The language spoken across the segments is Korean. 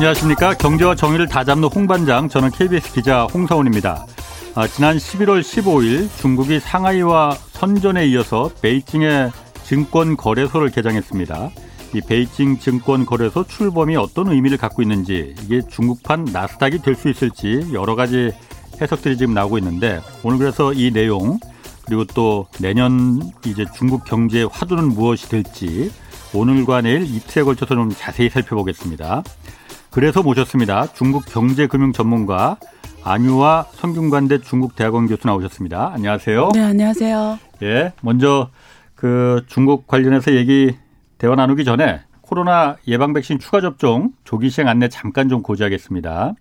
안녕하십니까. 경제와 정의를 다잡는 홍반장, 저는 KBS 기자 홍사원입니다. 아, 지난 11월 15일 중국이 상하이와 선전에 이어서 베이징의 증권 거래소를 개장했습니다. 이 베이징 증권 거래소 출범이 어떤 의미를 갖고 있는지 이게 중국판 나스닥이 될 수 있을지 여러 가지 해석들이 지금 나오고 있는데 오늘 그래서 이 내용 그리고 또 내년 이제 중국 경제의 화두는 무엇이 될지 오늘과 내일 이틀에 걸쳐서 좀 자세히 살펴보겠습니다. 그래서 모셨습니다. 중국 경제금융 전문가 안유화 성균관대 중국대학원 교수 나오셨습니다. 안녕하세요. 네, 안녕하세요. 예, 먼저 그 중국 관련해서 얘기 대화 나누기 전에 코로나 예방 백신 추가 접종 조기 시행 안내 잠깐 좀 고지하겠습니다.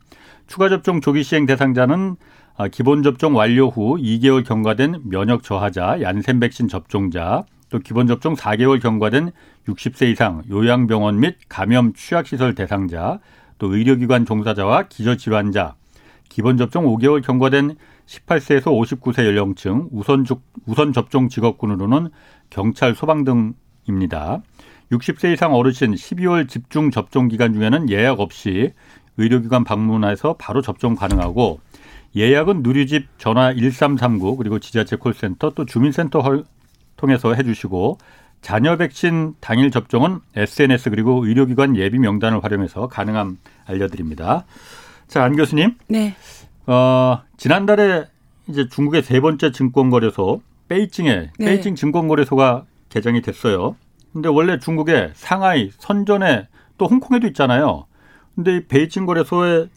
추가 접종 조기 시행 대상자는 아, 기본 접종 완료 후 2개월 경과된 면역 저하자, 얀센 백신 접종자, 또 기본 접종 4개월 경과된 60세 이상 요양병원 및 감염 취약시설 대상자, 또 의료기관 종사자와 기저질환자, 기본 접종 5개월 경과된 18세에서 59세 연령층 우선, 주, 우선 접종 직업군으로는 경찰, 소방 등입니다. 60세 이상 어르신 12월 집중 접종 기간 중에는 예약 없이 의료기관 방문해서 바로 접종 가능하고 예약은 누리집 전화 1339 그리고 지자체 콜센터 또 주민센터 통해서 해주시고 자녀 백신 당일 접종은 SNS 그리고 의료기관 예비 명단을 활용해서 가능함 알려드립니다. 자, 안 교수님. 네. 어, 지난달에 이제 중국의 세 번째 증권거래소 베이징에 네. 베이징 증권거래소가 개장이 됐어요. 근데 원래 중국의 상하이, 선전에 또 홍콩에도 있잖아요. 근데 이 베이징 거래소에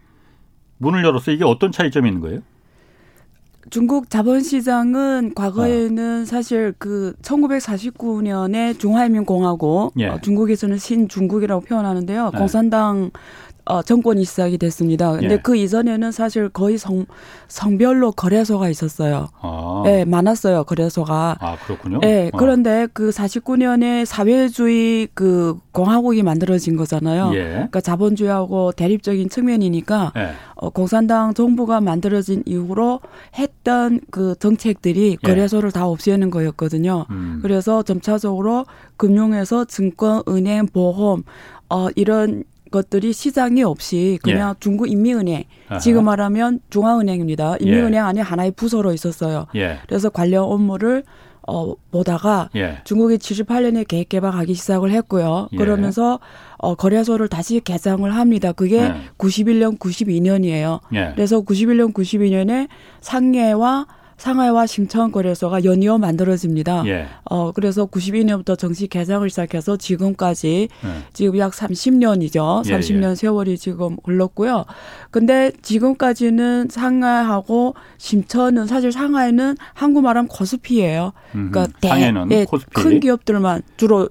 문을 열었어. 이게 어떤 차이점이 있는 거예요? 중국 자본시장은 과거에는 어. 사실 그 1949년에 중화인민공화국 예. 어, 중국에서는 신중국이라고 표현하는데요. 네. 공산당 어, 정권이 시작이 됐습니다. 근데 예. 그 이전에는 사실 거의 성, 성별로 거래소가 있었어요. 아. 네, 많았어요, 거래소가. 아, 그렇군요. 네, 아. 그런데 그 49년에 사회주의 그 공화국이 만들어진 거잖아요. 예. 그러니까 자본주의하고 대립적인 측면이니까 예. 어, 공산당 정부가 만들어진 이후로 했던 그 정책들이 예. 거래소를 다 없애는 거였거든요. 음. 그래서 점차적으로 금융에서 증권, 은행, 보험, 어, 이런 것들이 시장이 없이 그냥 예. 중국 인민은행 아하. 지금 말하면 중앙은행입니다. 인민은행 예. 안에 하나의 부서로 있었어요. 예. 그래서 관련 업무를 어 보다가 예. 중국이 78년에 계획 개방하기 시작을 했고요. 예. 그러면서 어 거래소를 다시 개장을 합니다. 그게 91년, 92년이에요. 그래서 91년, 92년에 상해와 상하이와 심천 거래소가 연이어 만들어집니다. 예. 어 그래서 92년부터 정식 개장을 시작해서 지금까지 예. 지금 약 30년이죠. 30년 예, 예. 세월이 지금 흘렀고요. 근데 지금까지는 상하이하고 심천은 사실 상하이는 한국말하면 코스피예요. 그러니까 대, 예, 큰 기업들만 주로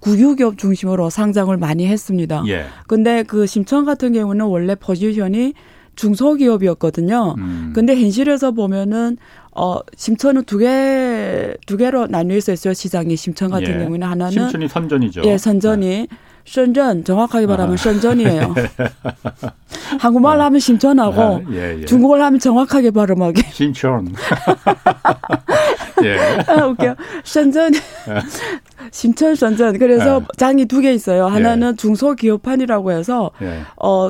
국유기업 중심으로 상장을 많이 했습니다. 예. 근데 그 심천 같은 경우는 원래 포지션이 중소기업이었거든요. 음. 근데 현실에서 보면은 어 심천은 두 개 두 개로 나뉘어 있어요. 시장이 심천 같은 예. 경우는 하나는 심천이 선전이죠. 예, 선전이 네. 선전 정확하게 말하면 아. 선전이에요. 한국말 로 하면 심천하고 아, 예, 예. 중국어를 하면 정확하게 발음하기. 심천. 예. 아, 웃겨. 선전. 심천 선전. 그래서 아. 장이 두 개 있어요. 하나는 예. 중소기업판이라고 해서 예. 어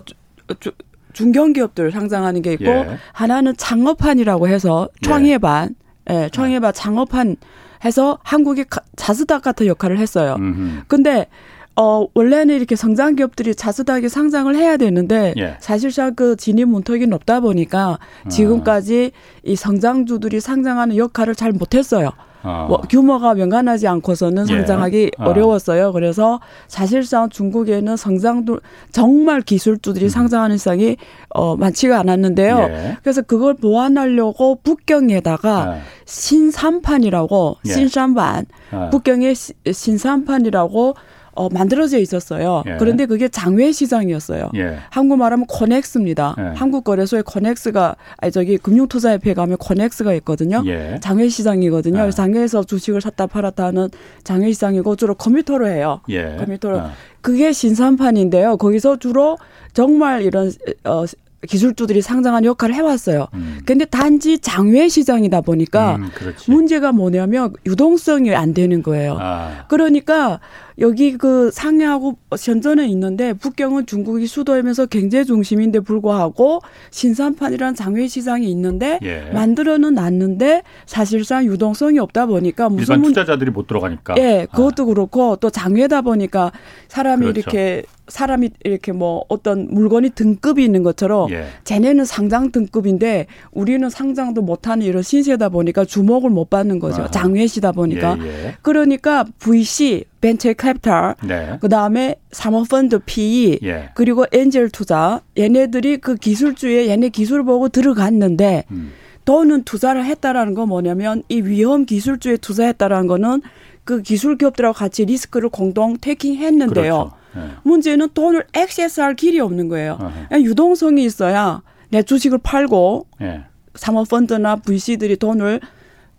중견기업들 상장하는 게 있고 예. 하나는 창업한이라고 해서 창예반, 예, 예 창예반 창업한 해서 한국의 자스닥 같은 역할을 했어요. 음흠. 근데 어 원래는 이렇게 성장 기업들이 자스닥에 상장을 해야 되는데 예. 사실상 그 진입 문턱이 높다 보니까 아. 지금까지 아. 이 성장주들이 상장하는 역할을 잘 못했어요. 어. 뭐 규모가 명간하지 않고서는 예. 성장하기 예. 어. 어려웠어요. 그래서 사실상 중국에는 성장도 정말 기술주들이 음. 상장하는 시장이 어 많지가 않았는데요. 예. 그래서 그걸 보완하려고 북경에다가 예. 신삼판이라고 예. 신삼반 어. 북경의 신삼판이라고 어, 만들어져 있었어요. 예. 그런데 그게 장외 시장이었어요. 예. 한국 말하면 코넥스입니다. 예. 한국 거래소에 코넥스가 아니 저기 금융투자협회 가면 코넥스가 있거든요. 예. 장외 시장이거든요. 아. 장외에서 주식을 샀다 팔았다 하는 장외 시장이고 주로 컴퓨터로 해요. 예. 컴퓨터로. 아. 그게 신산판인데요. 거기서 주로 정말 이런 어 기술주들이 상장하는 역할을 해왔어요. 음. 근데 단지 장외 시장이다 보니까 음, 문제가 뭐냐면 유동성이 안 되는 거예요. 아. 그러니까 여기 그 상해하고 현전에 있는데 북경은 중국이 수도이면서 경제 중심인데 불구하고 신산판이라는 장외 시장이 있는데 예. 만들어는 놨는데 사실상 유동성이 없다 보니까 무슨 일반 투자자들이 못 들어가니까. 예, 그것도 아. 그렇고 또 장외다 보니까 사람이 그렇죠. 이렇게 사람이 이렇게 뭐 어떤 물건이 등급이 있는 것처럼 예. 쟤네는 상장 등급인데 우리는 상장도 못하는 이런 신세다 보니까 주목을 못 받는 거죠. 아하. 장외시다 보니까. 예, 예. 그러니까 VC 벤처 캐피탈, 네. 그 다음에 사모펀드 PE, 예. 그리고 엔젤 투자, 얘네들이 그 기술주에 얘네 기술 보고 들어갔는데 음. 돈은 투자를 했다라는 건 뭐냐면 이 위험 기술주에 투자했다라는 거는 그 기술 기업들하고 같이 리스크를 공동 테이킹했는데요. 그렇죠. 네. 문제는 돈을 액세스할 길이 없는 거예요. 유동성이 있어야 내 주식을 팔고 네. 사모펀드나 VC들이 돈을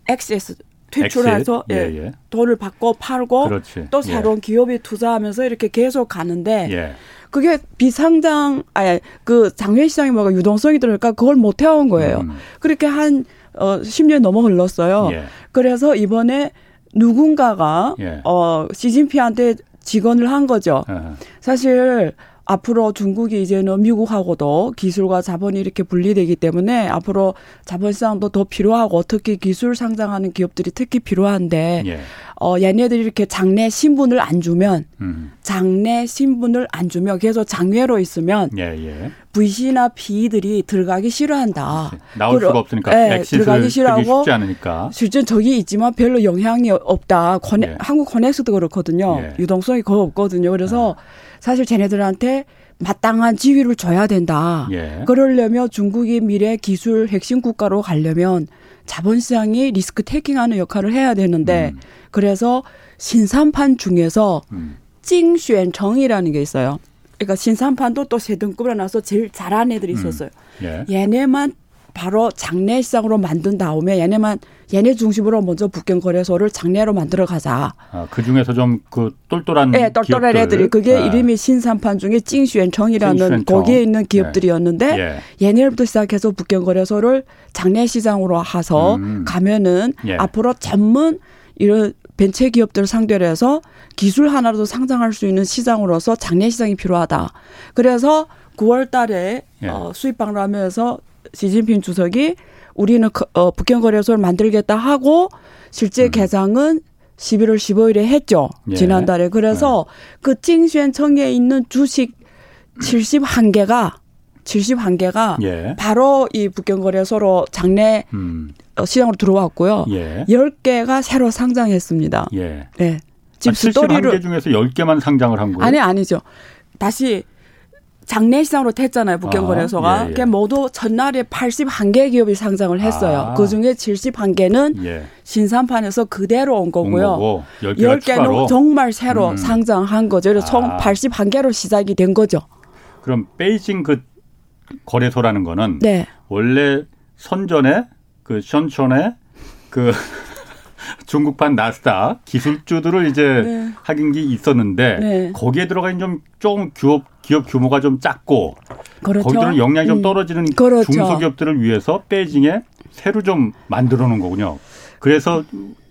액세스 퇴출해서 예, 예, 예. 돈을 받고 팔고 그렇지. 또 새로운 예. 기업에 투자하면서 이렇게 계속 가는데 예. 그게 비상장 아니 그 장외 시장에 뭐가 유동성이 들으니까 그걸 못 해온 거예요. 음. 그렇게 한 어, 10년 넘어 흘렀어요. 예. 그래서 이번에 누군가가 어 시진피한테 직언을 한 거죠. 사실 앞으로 중국이 이제는 미국하고도 기술과 자본이 이렇게 분리되기 때문에 앞으로 자본 시장도 더 필요하고 특히 기술 상장하는 기업들이 특히 필요한데 예. 어 얘네들이 이렇게 장내 신분을 안 주면 음. 장내 신분을 안 주면 계속 장외로 있으면 예, 예. VC나 PE들이 들어가기 싫어한다. 나올 수가 없으니까 네, 들어가기 싫어하고 쉽지 않으니까. 실제 저기 있지만 별로 영향이 없다. 코네, 예. 한국 코넥스도 그렇거든요. 예. 유동성이 거의 없거든요. 그래서 아. 사실 쟤네들한테 마땅한 지위를 줘야 된다. 예. 그러려면 중국이 미래 기술 핵심 국가로 가려면 자본시장이 리스크 테이킹하는 역할을 해야 되는데 음. 그래서 신산판 중에서 음. 찡쉔정이라는 게 있어요. 그러니까 신산판도 또 세 등급으로 나서 제일 잘한 애들이 음. 있었어요. 음. 예. 얘네만 바로 장례시장으로 만든 다음에 얘네만 얘네 중심으로 먼저 북경 거래소를 장례로 만들어 가자. 아, 그 중에서 좀 그 똘똘한 네, 똘똘한 애들이 그게 네. 이름이 신산판 중에 찡슈엔청이라는 거기에 있는 기업들이었는데 네. 예. 얘네부터 시작해서 북경 거래소를 장례시장으로 하서 음. 가면은 예. 앞으로 전문 이런 벤처 기업들을 상대로 해서 기술 하나라도 상장할 수 있는 시장으로서 장례 시장이 필요하다. 그래서 9월 달에 예. 어, 수입 박람회에서 시진핑 주석이 우리는 어, 북경거래소를 만들겠다 하고 실제 음. 개장은 11월 15일에 했죠. 예. 지난달에. 그래서 예. 그 찡쉔 청에 있는 주식 71개가 71개가 예. 바로 이 북경거래소로 장내 음. 어, 시장으로 들어왔고요. 예. 10개가 새로 상장했습니다. 예. 네. 지금 아, 스토리를 71개 중에서 10개만 상장을 한 거예요? 아니 아니죠. 다시 장내 시장으로 됐잖아요. 북경거래소가. 아, 예, 예. 그게 모두 전날에 81개 기업이 상장을 했어요. 아. 그중에 71개는 예. 신산판에서 그대로 온 거고요. 온 거고, 10개는 추가로? 정말 새로 음. 상장한 거죠. 그래서 아. 총 81개로 시작이 된 거죠. 그럼 베이징 그 거래소라는 거는 네. 원래 선전에 그 션촌에 그 중국판 나스닥 기술주들을 이제 네. 하긴 게 있었는데 네. 거기에 들어가 있는 좀 조금 기업 규모가 좀 작고 그렇죠. 거기들은 역량이 좀 음. 떨어지는 음. 그렇죠. 중소기업들을 위해서 베이징에 새로 좀 만들어 놓은 거군요. 그래서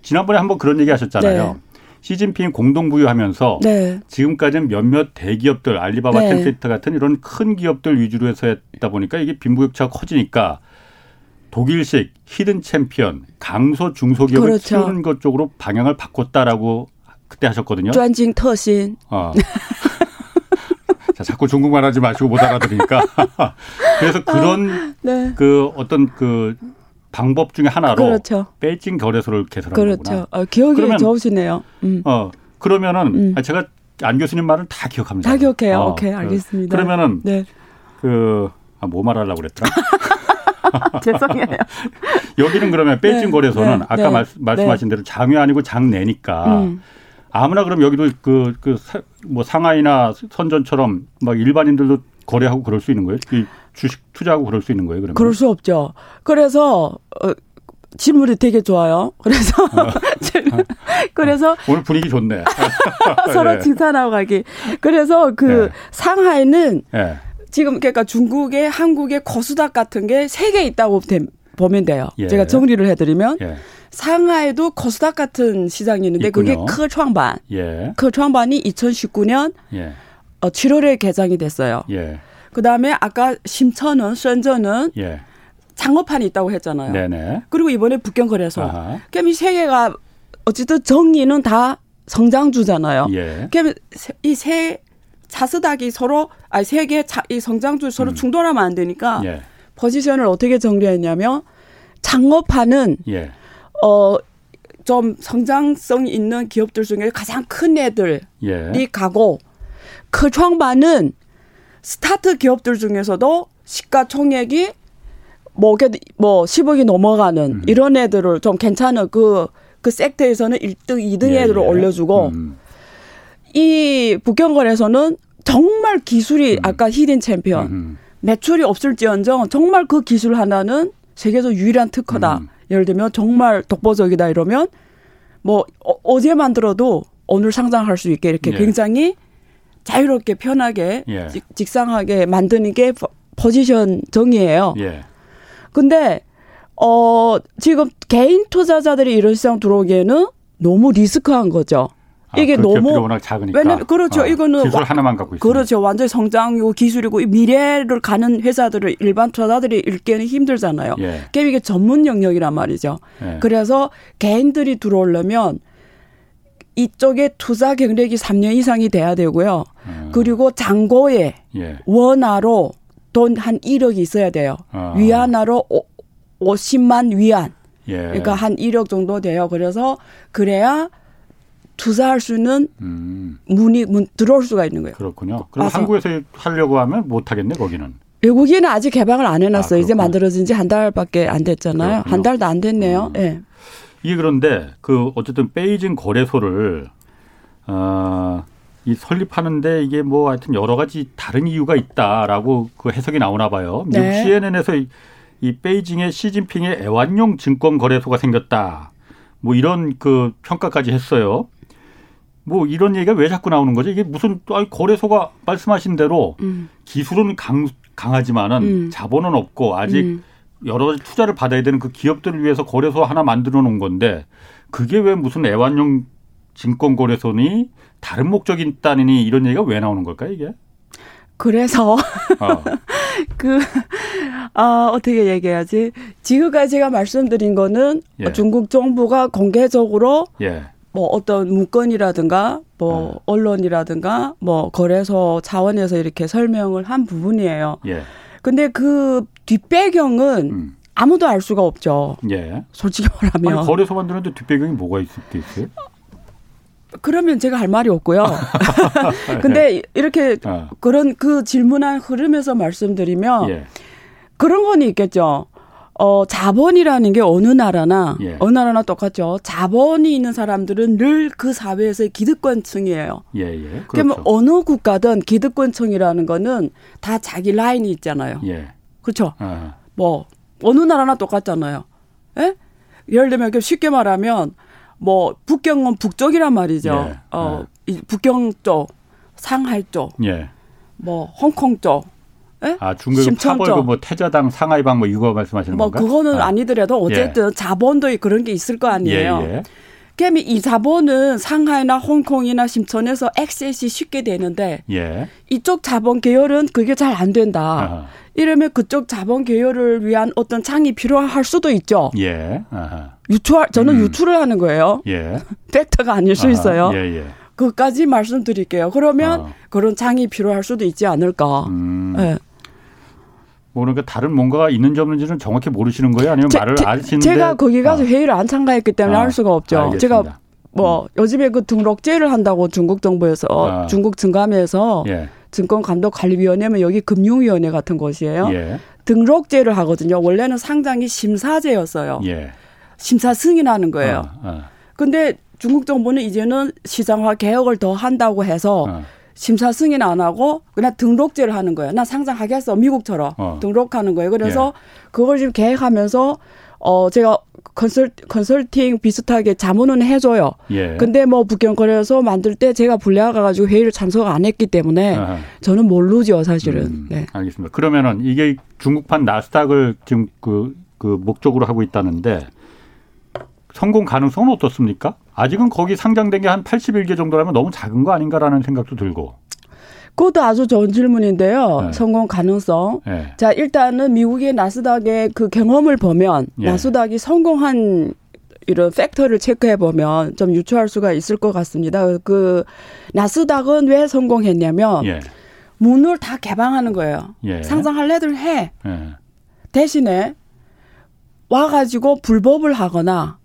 지난번에 한번 그런 얘기 하셨잖아요. 네. 시진핑 공동 부유하면서 네. 지금까지는 몇몇 대기업들 알리바바, 네. 텐센트 같은 이런 큰 기업들 위주로 해서 했다 보니까 이게 빈부격차가 커지니까 독일식 hidden champion 강소 중소기업을 그렇죠. 키우는 것 쪽으로 방향을 바꿨다라고 그때 하셨거든요. 特新. 어. 자, 자꾸 중국말 하지 마시고 못 알아들으니까. 그래서 그런 아, 네. 그 어떤 그 방법 중에 하나로 그렇죠. 베이징 거래소를 개설한 그렇죠. 거구나. 어, 기억이 그러면, 좋으시네요. 음. 어 그러면은 음. 아, 제가 안 교수님 말은 다 기억합니다. 다 기억해요. 어, 오케이 알겠습니다. 그 러면은 네. 그뭐 아, 말하려고 그랬더라. 죄송해요. 여기는 그러면 베이징 네, 거래소는 네, 아까 말, 네. 말씀하신 대로 장외 아니고 장내니까 음. 아무나 그럼 여기도 그, 그, 뭐 상하이나 선전처럼 막 일반인들도 거래하고 그럴 수 있는 거예요? 주식 투자하고 그럴 수 있는 거예요, 그러면? 그럴 수 없죠. 그래서, 어, 질문이 되게 좋아요. 그래서, 어. 그래서. 오늘 분위기 좋네. 서로 칭찬하고 가기. 그래서 그 네. 상하이는 네. 지금 그러니까 중국의 한국의 코스닥 같은 게 세 개 있다고 보면 돼요. 예. 제가 정리를 해드리면 예. 상하이도 코스닥 같은 시장이 있는데 있군요. 그게 크창반. 예. 크창반이 2019년 예. 어, 7월에 개장이 됐어요. 예. 그다음에 아까 심천은 선전은 예. 장어판이 있다고 했잖아요. 네네. 그리고 이번에 북경 거래소. 아하. 그럼 이 세 개가 어쨌든 정리는 다 성장주잖아요. 예. 그럼 이세 자스닥이 서로 아니 세개이 성장주 서로 음. 충돌하면 안 되니까 예. 포지션을 어떻게 정리했냐면 장어판은 예. 어 좀 성장성 있는 기업들 중에 가장 큰 애들이 예. 가고 그创반은 스타트 기업들 중에서도 시가총액이 뭐, 뭐 10억이 넘어가는 음. 이런 애들을 좀 괜찮은 그, 그 섹터에서는 1등, 2등 예, 애들을 예. 올려주고 음. 이 북경거래소는 정말 기술이 음. 아까 hidden champion 음. 매출이 없을지언정 정말 그 기술 하나는 세계에서 유일한 특허다. 음. 예를 들면 정말 독보적이다 이러면 뭐 어제 만들어도 오늘 상장할 수 있게 이렇게 예. 굉장히 자유롭게 편하게 예. 직, 상하게 만드는 게 포지션 정의예요. 예. 근데 어 지금 개인 투자자들이 이런 시장 들어오기에는 너무 리스크한 거죠. 아, 이게 너무 워낙 작으니까. 왜냐면 그렇죠. 아, 이거는 기술 하나만 갖고 있어요. 그렇죠. 완전 성장이고 기술이고 미래를 가는 회사들을 일반 투자들이 읽기는 힘들잖아요. 예. 그게 이게 전문 영역이란 말이죠. 예. 그래서 개인들이 들어오려면 이쪽에 투자 경력이 3년 이상이 돼야 되고요. 음. 그리고 장고에 예. 원화로 돈 한 1억이 있어야 돼요. 아. 위안화로 50만 위안. 예. 그러니까 한 1억 정도 돼요. 그래서 그래야 투자할 수 있는 음. 문이 문 들어올 수가 있는 거예요. 그렇군요. 그럼 와서. 한국에서 하려고 하면 못 하겠네 거기는. 외국인은 아직 개방을 안 해놨어요. 아, 이제 만들어진 지 한 달밖에 안 됐잖아요. 그렇군요. 한 달도 안 됐네요. 음. 네. 이게 그런데 그 어쨌든 베이징 거래소를 어, 이 설립하는데 이게 뭐 하여튼 여러 가지 다른 이유가 있다라고 그 해석이 나오나 봐요. 미국 네. CNN에서 이, 이 베이징에 시진핑의 애완용 증권 거래소가 생겼다. 뭐 이런 그 평가까지 했어요. 뭐 이런 얘기가 왜 자꾸 나오는 거죠? 이게 무슨 아니 거래소가 말씀하신 대로 음. 기술은 강, 강하지만은 음. 자본은 없고 아직 음. 여러 가지 투자를 받아야 되는 그 기업들을 위해서 거래소 하나 만들어 놓은 건데 그게 왜 무슨 애완용 증권 거래소니 다른 목적이 있다니 이런 얘기가 왜 나오는 걸까요, 이게? 그래서 어. 그 아, 어떻게 얘기해야지? 지금까지 제가 말씀드린 거는 예. 중국 정부가 공개적으로 예. 뭐 어떤 문건이라든가 뭐 네. 언론이라든가 뭐 거래소 차원에서 이렇게 설명을 한 부분이에요. 예. 근데 그 뒷배경은 음. 아무도 알 수가 없죠. 예. 솔직히 말하면. 아니, 거래소 만드는데 뒷배경이 뭐가 있을 게 있어요? 그러면 제가 할 말이 없고요. 근데 이렇게 어. 그런 그 질문한 흐름에서 말씀드리면 예. 그런 건 있겠죠. 어, 자본이라는 게 어느 나라나, 예. 어느 나라나 똑같죠. 자본이 있는 사람들은 늘 그 사회에서의 기득권층이에요. 예, 예. 그렇죠. 그러면 어느 국가든 기득권층이라는 거는 다 자기 라인이 있잖아요. 예. 그렇죠. 아. 뭐, 어느 나라나 똑같잖아요. 예? 예를 들면 쉽게 말하면 뭐 북경은 북쪽이란 말이죠. 예. 어, 예. 북경 쪽, 상하이 쪽, 예. 뭐 홍콩 쪽, 예? 아 중국의 파벌그 뭐 태자당 상하이방 뭐 이거 말씀하시는 뭐 건가? 뭐 그거는 아. 니더라도 어쨌든 예. 자본도 그런 게 있을 거 아니에요. 예, 예. 이 자본은 상하이나 홍콩이나 심천에서 액세스이 쉽게 되는데 예. 이쪽 자본 계열은 그게 잘 안 된다. 아하. 이러면 그쪽 자본 계열을 위한 어떤 창이 필요할 수도 있죠. 예. 아하. 유출 저는 음. 유출을 하는 거예요. 예. 팩터가 아닐 수 아하. 있어요. 예, 예. 그까지 말씀드릴게요. 그러면 어. 그런 창이 필요할 수도 있지 않을까. 음. 예. 뭐 그러니까 다른 뭔가가 있는지 없는지는 정확히 모르시는 거예요? 아니면 제, 말을 아시는데 제가 거기 가서 어. 회의를 안 참가했기 때문에 아, 알 수가 없죠. 알겠습니다. 제가 뭐 음. 요즘에 그 등록제를 한다고 중국 정부에서 아. 중국 증감에서 예. 증권감독관리위원회면 여기 금융위원회 같은 곳이에요. 예. 등록제를 하거든요. 원래는 상장이 심사제였어요. 예. 심사 승인하는 거예요. 아, 아. 근데 중국 정부는 이제는 시장화 개혁을 더 한다고 해서 아. 심사 승인 안 하고 그냥 등록제를 하는 거예요. 나 상장하겠어 미국처럼 어. 등록하는 거예요. 그래서 예. 그걸 지금 계획하면서 어 제가 컨설 컨설팅 비슷하게 자문은 해줘요. 예. 근데 뭐 북경거래소 만들 때 제가 불려가 가지고 회의를 참석 안 했기 때문에 아하. 저는 모르죠 사실은. 음, 네. 알겠습니다. 그러면은 이게 중국판 나스닥을 지금 그, 그 목적으로 하고 있다는데 성공 가능성은 어떻습니까? 아직은 거기 상장된 게 한 81개 정도라면 너무 작은 거 아닌가라는 생각도 들고. 그것도 아주 좋은 질문인데요. 네. 성공 가능성. 네. 자, 일단은 미국의 나스닥의 그 경험을 보면 네. 나스닥이 성공한 이런 팩터를 체크해 보면 좀 유추할 수가 있을 것 같습니다. 그 나스닥은 왜 성공했냐면 예. 문을 다 개방하는 거예요. 예. 상장할 애들 해. 예. 대신에 와가지고 불법을 하거나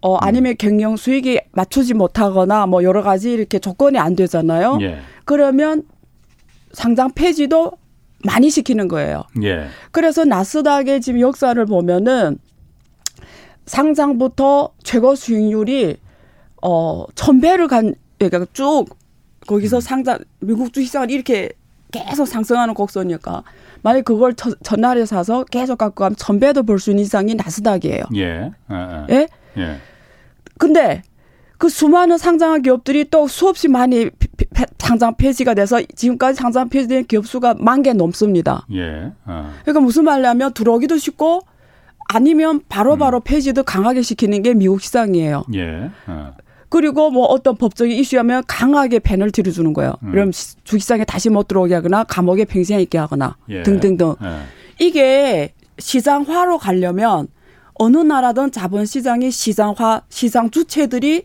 어 아니면 경영 수익이 맞추지 못하거나 뭐 여러 가지 이렇게 조건이 안 되잖아요. 예. 그러면 상장 폐지도 많이 시키는 거예요. 예. 그래서 나스닥의 지금 역사를 보면은 상장부터 최고 수익률이 어 천배를 간 그러니까 쭉 거기서 음. 상장 미국 주식시장을 이렇게 계속 상승하는 곡선이니까 만약 그걸 저, 전날에 사서 계속 갖고 가면 천배도 볼 수 있는 이상이 나스닥이에요. 예. 아, 아. 예? 예. 근데 그 수많은 상장한 기업들이 또 수없이 많이 상장 폐지가 돼서 지금까지 상장 폐지된 기업 수가 만 개 넘습니다. 예. 어. 그러니까 무슨 말이냐면 들어오기도 쉽고 아니면 바로바로 바로 음. 폐지도 강하게 시키는 게 미국 시장이에요. 예. 어. 그리고 뭐 어떤 법적인 이슈하면 강하게 페널티를 주는 거예요. 음. 그럼 주식시장에 다시 못 들어오게 하거나 감옥에 평생 있게 하거나 예. 등등등. 예. 이게 시장화로 가려면 어느 나라든 자본시장이 시장화, 시장 주체들이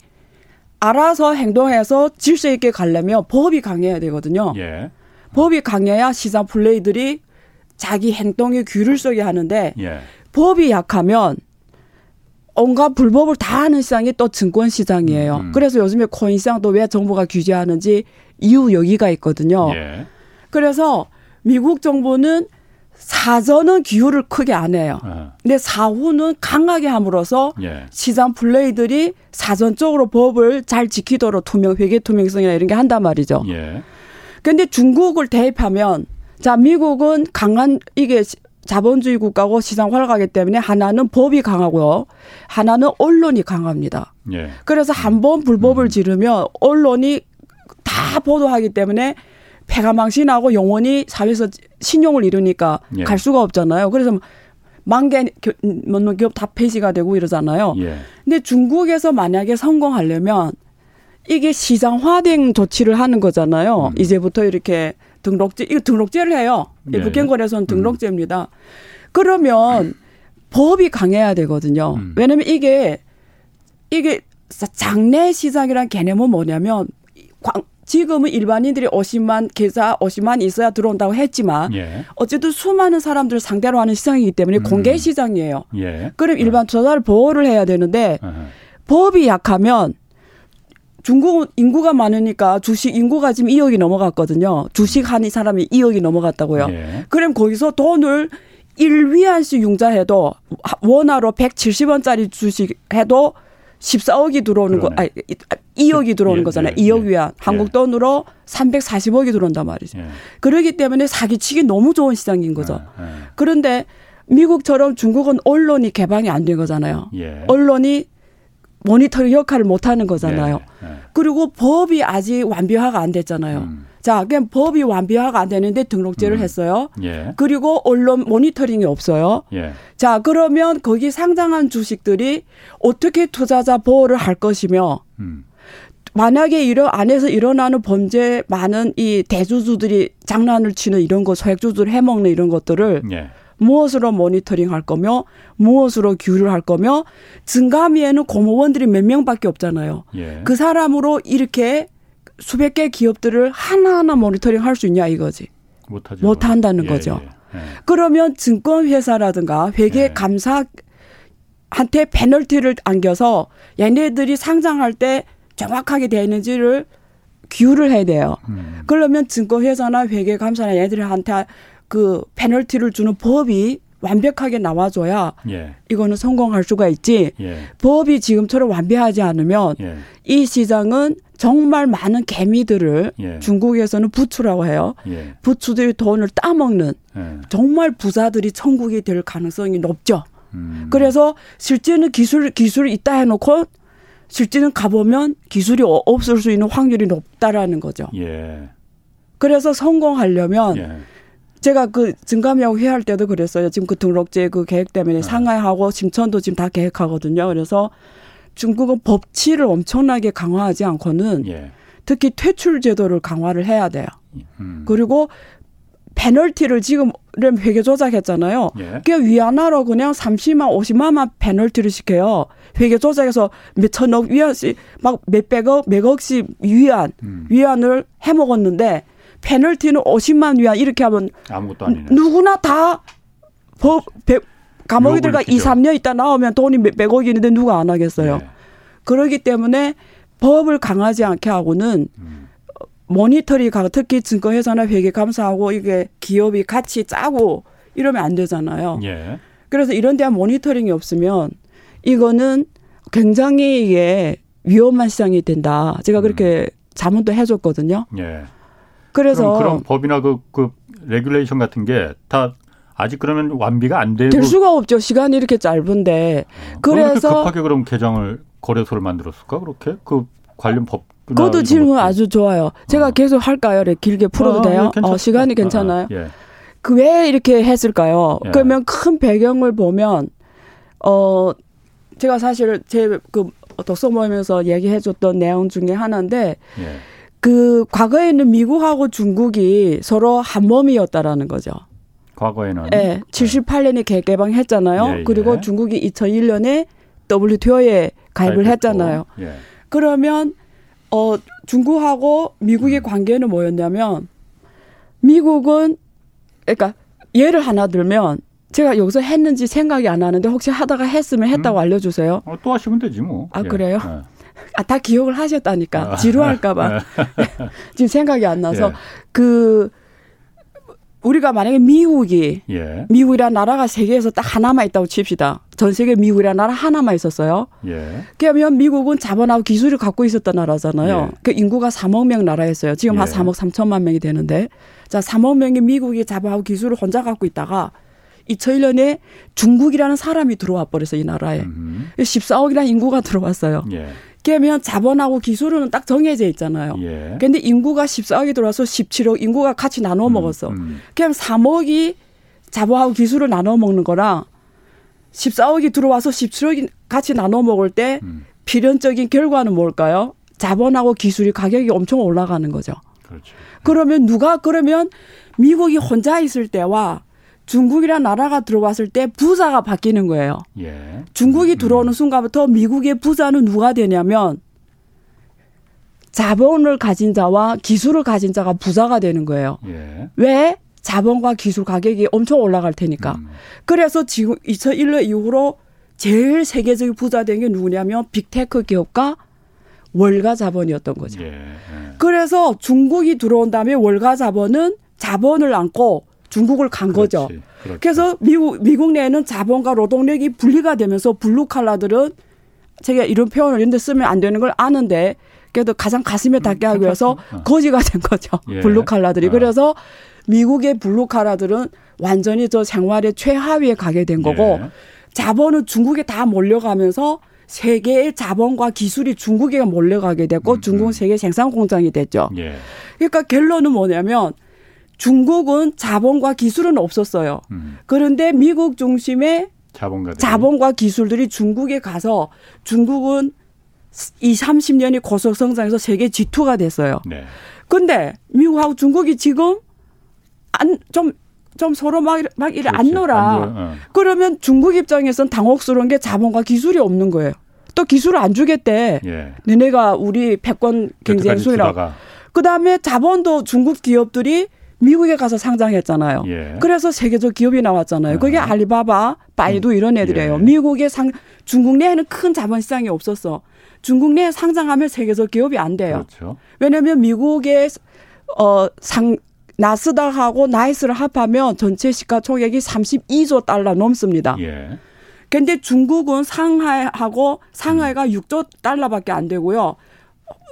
알아서 행동해서 질서 있게 가려면 법이 강해야 되거든요. 예. 법이 강해야 시장 플레이들이 자기 행동에 귀를 쏘게 하는데 예. 법이 약하면 온갖 불법을 다 하는 시장이 또 증권 시장이에요. 음. 그래서 요즘에 코인 시장도 왜 정부가 규제하는지 이유 여기가 있거든요. 예. 그래서 미국 정부는 사전은 기후를 크게 안 해요. 어. 근데 사후는 강하게 함으로써 예. 시장 플레이들이 사전적으로 법을 잘 지키도록 투명 회계 투명성이나 이런 게 한단 말이죠. 예. 근데 중국을 대입하면 자 미국은 강한 이게 자본주의 국가고 시장 활가기 때문에 하나는 법이 강하고요. 하나는 언론이 강합니다. 예. 그래서 한 번 불법을 음. 지르면 언론이 다 보도하기 때문에 폐가망신하고 영원히 사회에서 신용을 잃으니까 예. 갈 수가 없잖아요. 그래서 만개 넘는 기업 다 폐지가 되고 이러잖아요. 예. 근데 중국에서 만약에 성공하려면 이게 시장화된 조치를 하는 거잖아요. 음. 이제부터 이렇게 등록제, 이거 등록제를 해요. 예. 북경거래소는 음. 등록제입니다. 그러면 법이 강해야 되거든요. 음. 왜냐면 이게, 이게 장내 시장이란 개념은 뭐냐면 지금은 일반인들이 50만 계좌 50만 있어야 들어온다고 했지만 예. 어쨌든 수많은 사람들을 상대로 하는 시장이기 때문에 음. 공개 시장이에요. 예. 그럼 일반 투자자를 보호를 해야 되는데 어허. 법이 약하면 중국은 인구가 많으니까 주식 인구가 지금 2억이 넘어갔거든요. 주식 한이 사람이 2억이 넘어갔다고요. 예. 그럼 거기서 돈을 1위안씩 융자해도 원화로 170원짜리 주식 해도 14억이 들어오는. 거, 아니, 2억이 들어오는 예, 거잖아요. 예, 2억 위안. 예. 한국 돈으로 340억이 들어온단 말이죠. 예. 그러기 때문에 사기치기 너무 좋은 시장인 거죠. 예, 예. 그런데 미국처럼 중국은 언론이 개방이 안 된 거잖아요. 언론이 모니터링 역할을 못 하는 거잖아요. 그리고 법이 아직 완비화가 안 됐잖아요. 음. 자, 그냥 법이 완비화가 안 되는데 등록제를 음. 했어요. 예. 그리고 언론 모니터링이 없어요. 예. 자, 그러면 거기 상장한 주식들이 어떻게 투자자 보호를 할 것이며 음. 만약에 이런 안에서 일어나는 범죄 많은 이 대주주들이 장난을 치는 이런 거 소액주주를 해먹는 이런 것들을 예. 무엇으로 모니터링 할 거며 무엇으로 규율을 할 거며 증감위에는 공무원들이 몇 명밖에 없잖아요. 예. 그 사람으로 이렇게 수백 개 기업들을 하나하나 모니터링 할 수 있냐 이거지. 못하죠. 못 한다는 예, 거죠. 예, 예. 그러면 증권회사라든가 회계 감사한테 예. 페널티를 안겨서 얘네들이 상장할 때 정확하게 되는지를 기울을 해야 돼요. 음. 그러면 증권회사나 회계 감사나 얘네들한테 그 페널티를 주는 법이 완벽하게 나와줘야 예. 이거는 성공할 수가 있지. 예. 법이 지금처럼 완비하지 않으면 예. 이 시장은 정말 많은 개미들을 예. 중국에서는 부추라고 해요. 예. 부추들이 돈을 따먹는 예. 정말 부자들이 천국이 될 가능성이 높죠. 음. 그래서 실제는 기술 기술이 있다 해놓고 실제는 가보면 기술이 없을 수 있는 확률이 높다라는 거죠. 예. 그래서 성공하려면 예. 제가 그 증감이하고 회의할 때도 그랬어요. 지금 그 등록제 그 계획 때문에 네. 상하이하고 심천도 지금 다 계획하거든요. 그래서 중국은 법치를 엄청나게 강화하지 않고는 예. 특히 퇴출 제도를 강화를 해야 돼요. 음. 그리고 페널티를 지금 회계 조작했잖아요. 예. 그 위안화로 그냥 30만, 50만만 페널티를 시켜요. 회계 조작해서 몇 천억 위안씩 막 몇백억, 몇억씩 위안, 음. 위안을 해먹었는데 페널티는 50만 위안 이렇게 하면 아무것도 아니네. 누구나 다 법, 감옥에 들어가 2, 3년 있다 나오면 돈이 몇백억이 있는데 누가 안 하겠어요. 네. 그러기 때문에 법을 강하지 않게 하고는 음. 모니터링 가 특히 증거회사나 회계 감사하고 이게 기업이 같이 짜고 이러면 안 되잖아요. 예. 그래서 이런 데한 모니터링이 없으면 이거는 굉장히 이게 위험한 시장이 된다. 제가 그렇게 음. 자문도 해줬거든요. 예. 그래서 그런 법이나 그, 그 regulation 같은 게 다 아직 그러면 완비가 안 되고 될 수가 없죠. 시간이 이렇게 짧은데. 어, 그래서 급하게 그럼 개정을 거래소를 만들었을까 그렇게 그 관련 법. 그것도 질문 아주 좋아요. 제가 어. 계속 할까요? 길게 풀어도 어, 돼요? 예, 어, 시간이 괜찮아요. 예. 그왜 이렇게 했을까요? 예. 그러면 큰 배경을 보면 어 제가 사실 제 그 독서 모임에서 얘기해줬던 내용 중에 하나인데. 예. 그 과거에는 미국하고 중국이 서로 한 몸이었다라는 거죠. 과거에는 네, 78년에 개개방했잖아요. 예, 예. 그리고 중국이 2001년에 WTO에 가입을 했잖아요. 예. 그러면 어 중국하고 미국의 음. 관계는 뭐였냐면 미국은 그러니까 예를 하나 들면 제가 여기서 했는지 생각이 안 나는데 혹시 하다가 했으면 했다고 음. 알려주세요. 어, 또 하시면 되지 뭐. 아 예. 그래요? 예. 아, 다 기억을 하셨다니까. 아. 지루할까봐. 지금 생각이 안 나서. 예. 그, 우리가 만약에 미국이, 예. 미국이라는 나라가 세계에서 딱 하나만 있다고 칩시다. 전 세계 미국이라는 나라 하나만 있었어요. 예. 그러면 미국은 자본하고 기술을 갖고 있었던 나라잖아요. 예. 그 인구가 3억 명 나라였어요. 지금 한 3억 예. 3천만 명이 되는데. 자, 3억 명의 미국이 자본하고 기술을 혼자 갖고 있다가 2001년에 중국이라는 사람이 들어와 버려서 이 나라에. 음. 14억이라는 인구가 들어왔어요. 예. 그러면 자본하고 기술은 딱 정해져 있잖아요. 예. 근데 인구가 14억이 들어와서 17억 인구가 같이 나눠 음, 먹었어. 음, 음. 그럼 3억이 자본하고 기술을 나눠 먹는 거랑 14억이 들어와서 17억이 같이 나눠 먹을 때 음. 필연적인 결과는 뭘까요? 자본하고 기술이 가격이 엄청 올라가는 거죠. 그렇죠. 그러면 누가 그러면 미국이 혼자 있을 때와 중국이란 나라가 들어왔을 때 부자가 바뀌는 거예요. 예. 중국이 음. 들어오는 순간부터 미국의 부자는 누가 되냐면 자본을 가진 자와 기술을 가진 자가 부자가 되는 거예요. 예. 왜? 자본과 기술 가격이 엄청 올라갈 테니까. 음. 그래서 지금 2001년 이후로 제일 세계적인 부자 된 게 누구냐면 빅테크 기업과 월가 자본이었던 거죠. 예. 예. 그래서 중국이 들어온 다음에 월가 자본은 자본을 안고 중국을 간 그렇지, 거죠. 그렇죠. 그래서 미국 미국 내에는 자본과 노동력이 분리가 되면서 블루 칼라들은 제가 이런 표현을 이런데 쓰면 안 되는 걸 아는데 그래도 가장 가슴에 닿게 하기 위해서 어. 거지가 된 거죠. 예. 블루 칼라들이. 어. 그래서 미국의 블루 칼라들은 완전히 저 생활의 최하위에 가게 된 거고 예. 자본은 중국에 다 몰려가면서 세계의 자본과 기술이 중국에 몰려가게 됐고 음, 중국은 음. 세계 생산 공장이 됐죠. 예. 그러니까 결론은 뭐냐면 중국은 자본과 기술은 없었어요. 음. 그런데 미국 중심의 자본가들이. 자본과 기술들이 중국에 가서 중국은 이 30년이 고속 성장해서 세계 G2가 됐어요. 네. 근데 미국하고 중국이 지금 안 좀 좀 서로 막, 막 이래 안 놀아. 안 어. 그러면 중국 입장에선 당혹스러운 게 자본과 기술이 없는 거예요. 또 기술을 안 주겠대. 예. 너네가 우리 패권 경쟁 수이라고. 그 다음에 자본도 중국 기업들이 미국에 가서 상장했잖아요. 예. 그래서 세계적 기업이 나왔잖아요. 그게 아. 알리바바, 바이두 음. 이런 애들이에요. 예. 미국의 상 중국 내에는 큰 자본 시장이 없었어. 중국 내에 상장하면 세계적 기업이 안 돼요. 그렇죠. 왜냐하면 미국의 어상 나스닥하고 나이스를 합하면 전체 시가총액이 32조 달러 넘습니다. 예. 근데 중국은 상하이하고 상하이가 음. 6조 달러밖에 안 되고요.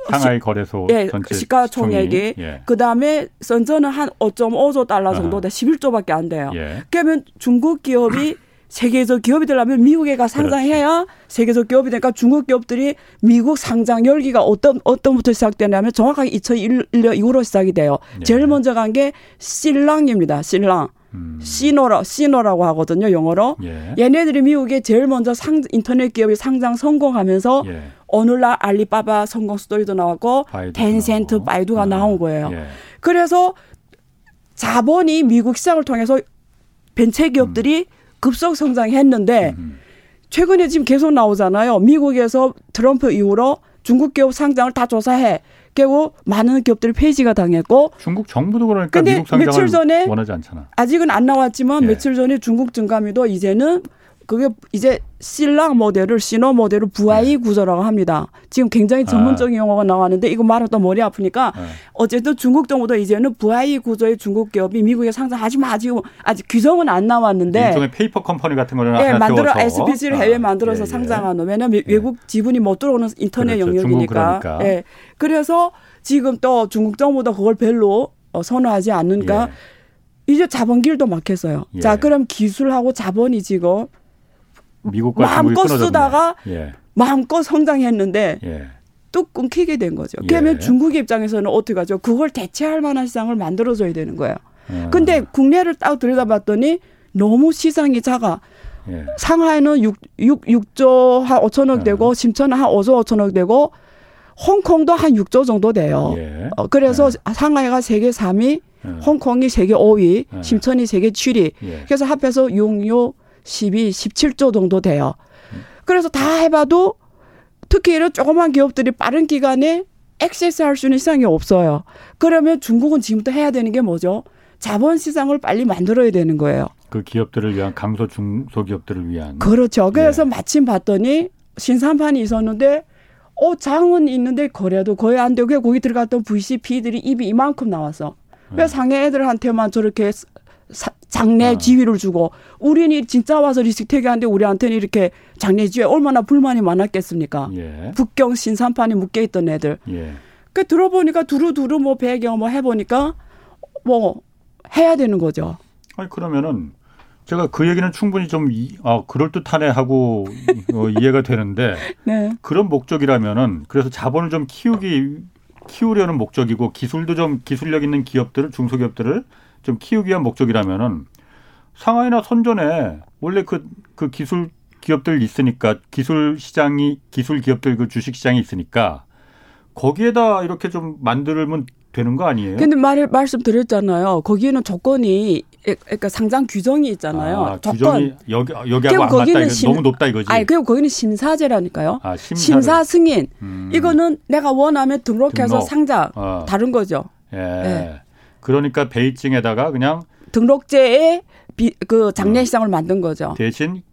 상하이 거래소 예, 전체 시가총액이 예. 그다음에 선전은 한 5.5조 달러 정도 돼 11조밖에 안 돼요. 예. 그러면 중국 기업이 세계적 기업이 되려면 미국에 가 상장해야. 세계적 기업이 되니까 중국 기업들이 미국 상장 열기가 어떤 어떤부터 시작되냐면 정확하게 2001년 이후로 시작이 돼요. 예. 제일 먼저 간 게 신랑입니다. 신랑. 음. 시노라 시노라고 하거든요 영어로 예. 얘네들이 미국에 제일 먼저 상 인터넷 기업이 상장 성공하면서 예. 오늘날 알리바바 성공 스토리도 나왔고 텐센트 나오고. 바이두가 아. 나온 거예요. 예. 그래서 자본이 미국 시장을 통해서 벤처 기업들이 음. 급속 성장했는데 음. 최근에 지금 계속 나오잖아요. 미국에서 트럼프 이후로 중국 기업 상장을 다 조사해. 결국 많은 기업들이 폐지가 당했고 중국 정부도 그러니까 미국 상장을 며칠 전에 원하지 않잖아. 아직은 안 나왔지만 예. 며칠 전에 중국 증감위도 이제는 그게 이제 신랑 모델을 신호 모델을 VI 네. 구조라고 합니다. 지금 굉장히 전문적인 아. 용어가 나왔는데 이거 말하면 또 머리 아프니까 네. 어쨌든 중국 정부도 이제는 VI 구조의 중국 기업이 미국에 상장하지 마 아직 아직 규정은 안 나왔는데 일종의 페이퍼 컴퍼니 같은 거를 예, 만들어 SPC를 해외 아. 만들어서 아. 예, 상장하는 왜냐면 예. 외국 지분이 못 들어오는 인터넷 그렇죠. 영역이니까. 그러니까. 예. 그래서 지금 또 중국 정부도 그걸 별로 어, 선호하지 않는가. 예. 이제 자본길도 막혔어요. 예. 자, 그럼 기술하고 자본이 지금 미국과 마음껏 쓰다가 예. 마음껏 성장했는데 예. 뚝 끊기게 된 거죠. 예. 그러면 중국 입장에서는 어떻게 하죠? 그걸 대체할 만한 시장을 만들어줘야 되는 거예요. 예. 근데 국내를 딱 들여다봤더니 너무 시장이 작아. 예. 상하이는 6, 6, 6조 한 5천억 예. 되고 심천은 한 5조 5천억 되고 홍콩도 한 6조 정도 돼요. 예. 어, 그래서 예. 상하이가 세계 3위, 예. 홍콩이 세계 5위, 심천이 세계 7위. 그래서 합해서 6, 6, 12, 17조 정도 돼요. 그래서 다 해봐도 특히 이런 조그만 기업들이 빠른 기간에 액세스 할수 있는 시장이 없어요. 그러면 중국은 지금부터 해야 되는 게 뭐죠? 자본 시장을 빨리 만들어야 되는 거예요. 그 기업들을 위한 강소 중소기업들을 위한. 그렇죠. 그래서 네. 마침 봤더니 신산판이 있었는데 어 장은 있는데 거래도 거의 안 되고 거기 들어갔던 VCP들이 입이 이만큼 나왔어. 왜 네. 상해 애들한테만 저렇게 장례 아. 지위를 주고 우리는 진짜 와서 리스테기 하는데 우리한테는 이렇게 장례 지위에 얼마나 불만이 많았겠습니까? 예. 북경 신산판이 묶여 있던 애들. 예. 그 들어보니까 두루두루 뭐 배경 뭐 해보니까 뭐 해야 되는 거죠. 아니 그러면은 제가 그 얘기는 충분히 좀 아, 그럴 듯하네 하고 어, 이해가 되는데 네. 그런 목적이라면은 그래서 자본을 좀 키우기 키우려는 목적이고 기술도 좀 기술력 있는 기업들을 중소기업들을 좀 키우기 위한 목적이라면은 상하이나 선전에 원래 그, 그 기술 기업들 있으니까 기술 시장이 기술 기업들 그 주식 시장이 있으니까 거기에다 이렇게 좀 만들면 되는 거 아니에요? 근데 말 말씀 드렸잖아요. 거기에는 조건이 그러니까 상장 규정이 있잖아요. 아, 조건 여기 여기하고 안 맞다. 심, 너무 높다 이거지. 아니 그리고 거기는 심사제라니까요. 아, 심사 승인. 음. 이거는 내가 원하면 등록해서 등록. 상장 어. 다른 거죠. 예. 네. 그러니까 베이징에다가 그냥 등록제에 비, 그 장례시장을 어. 만든 거죠. 대신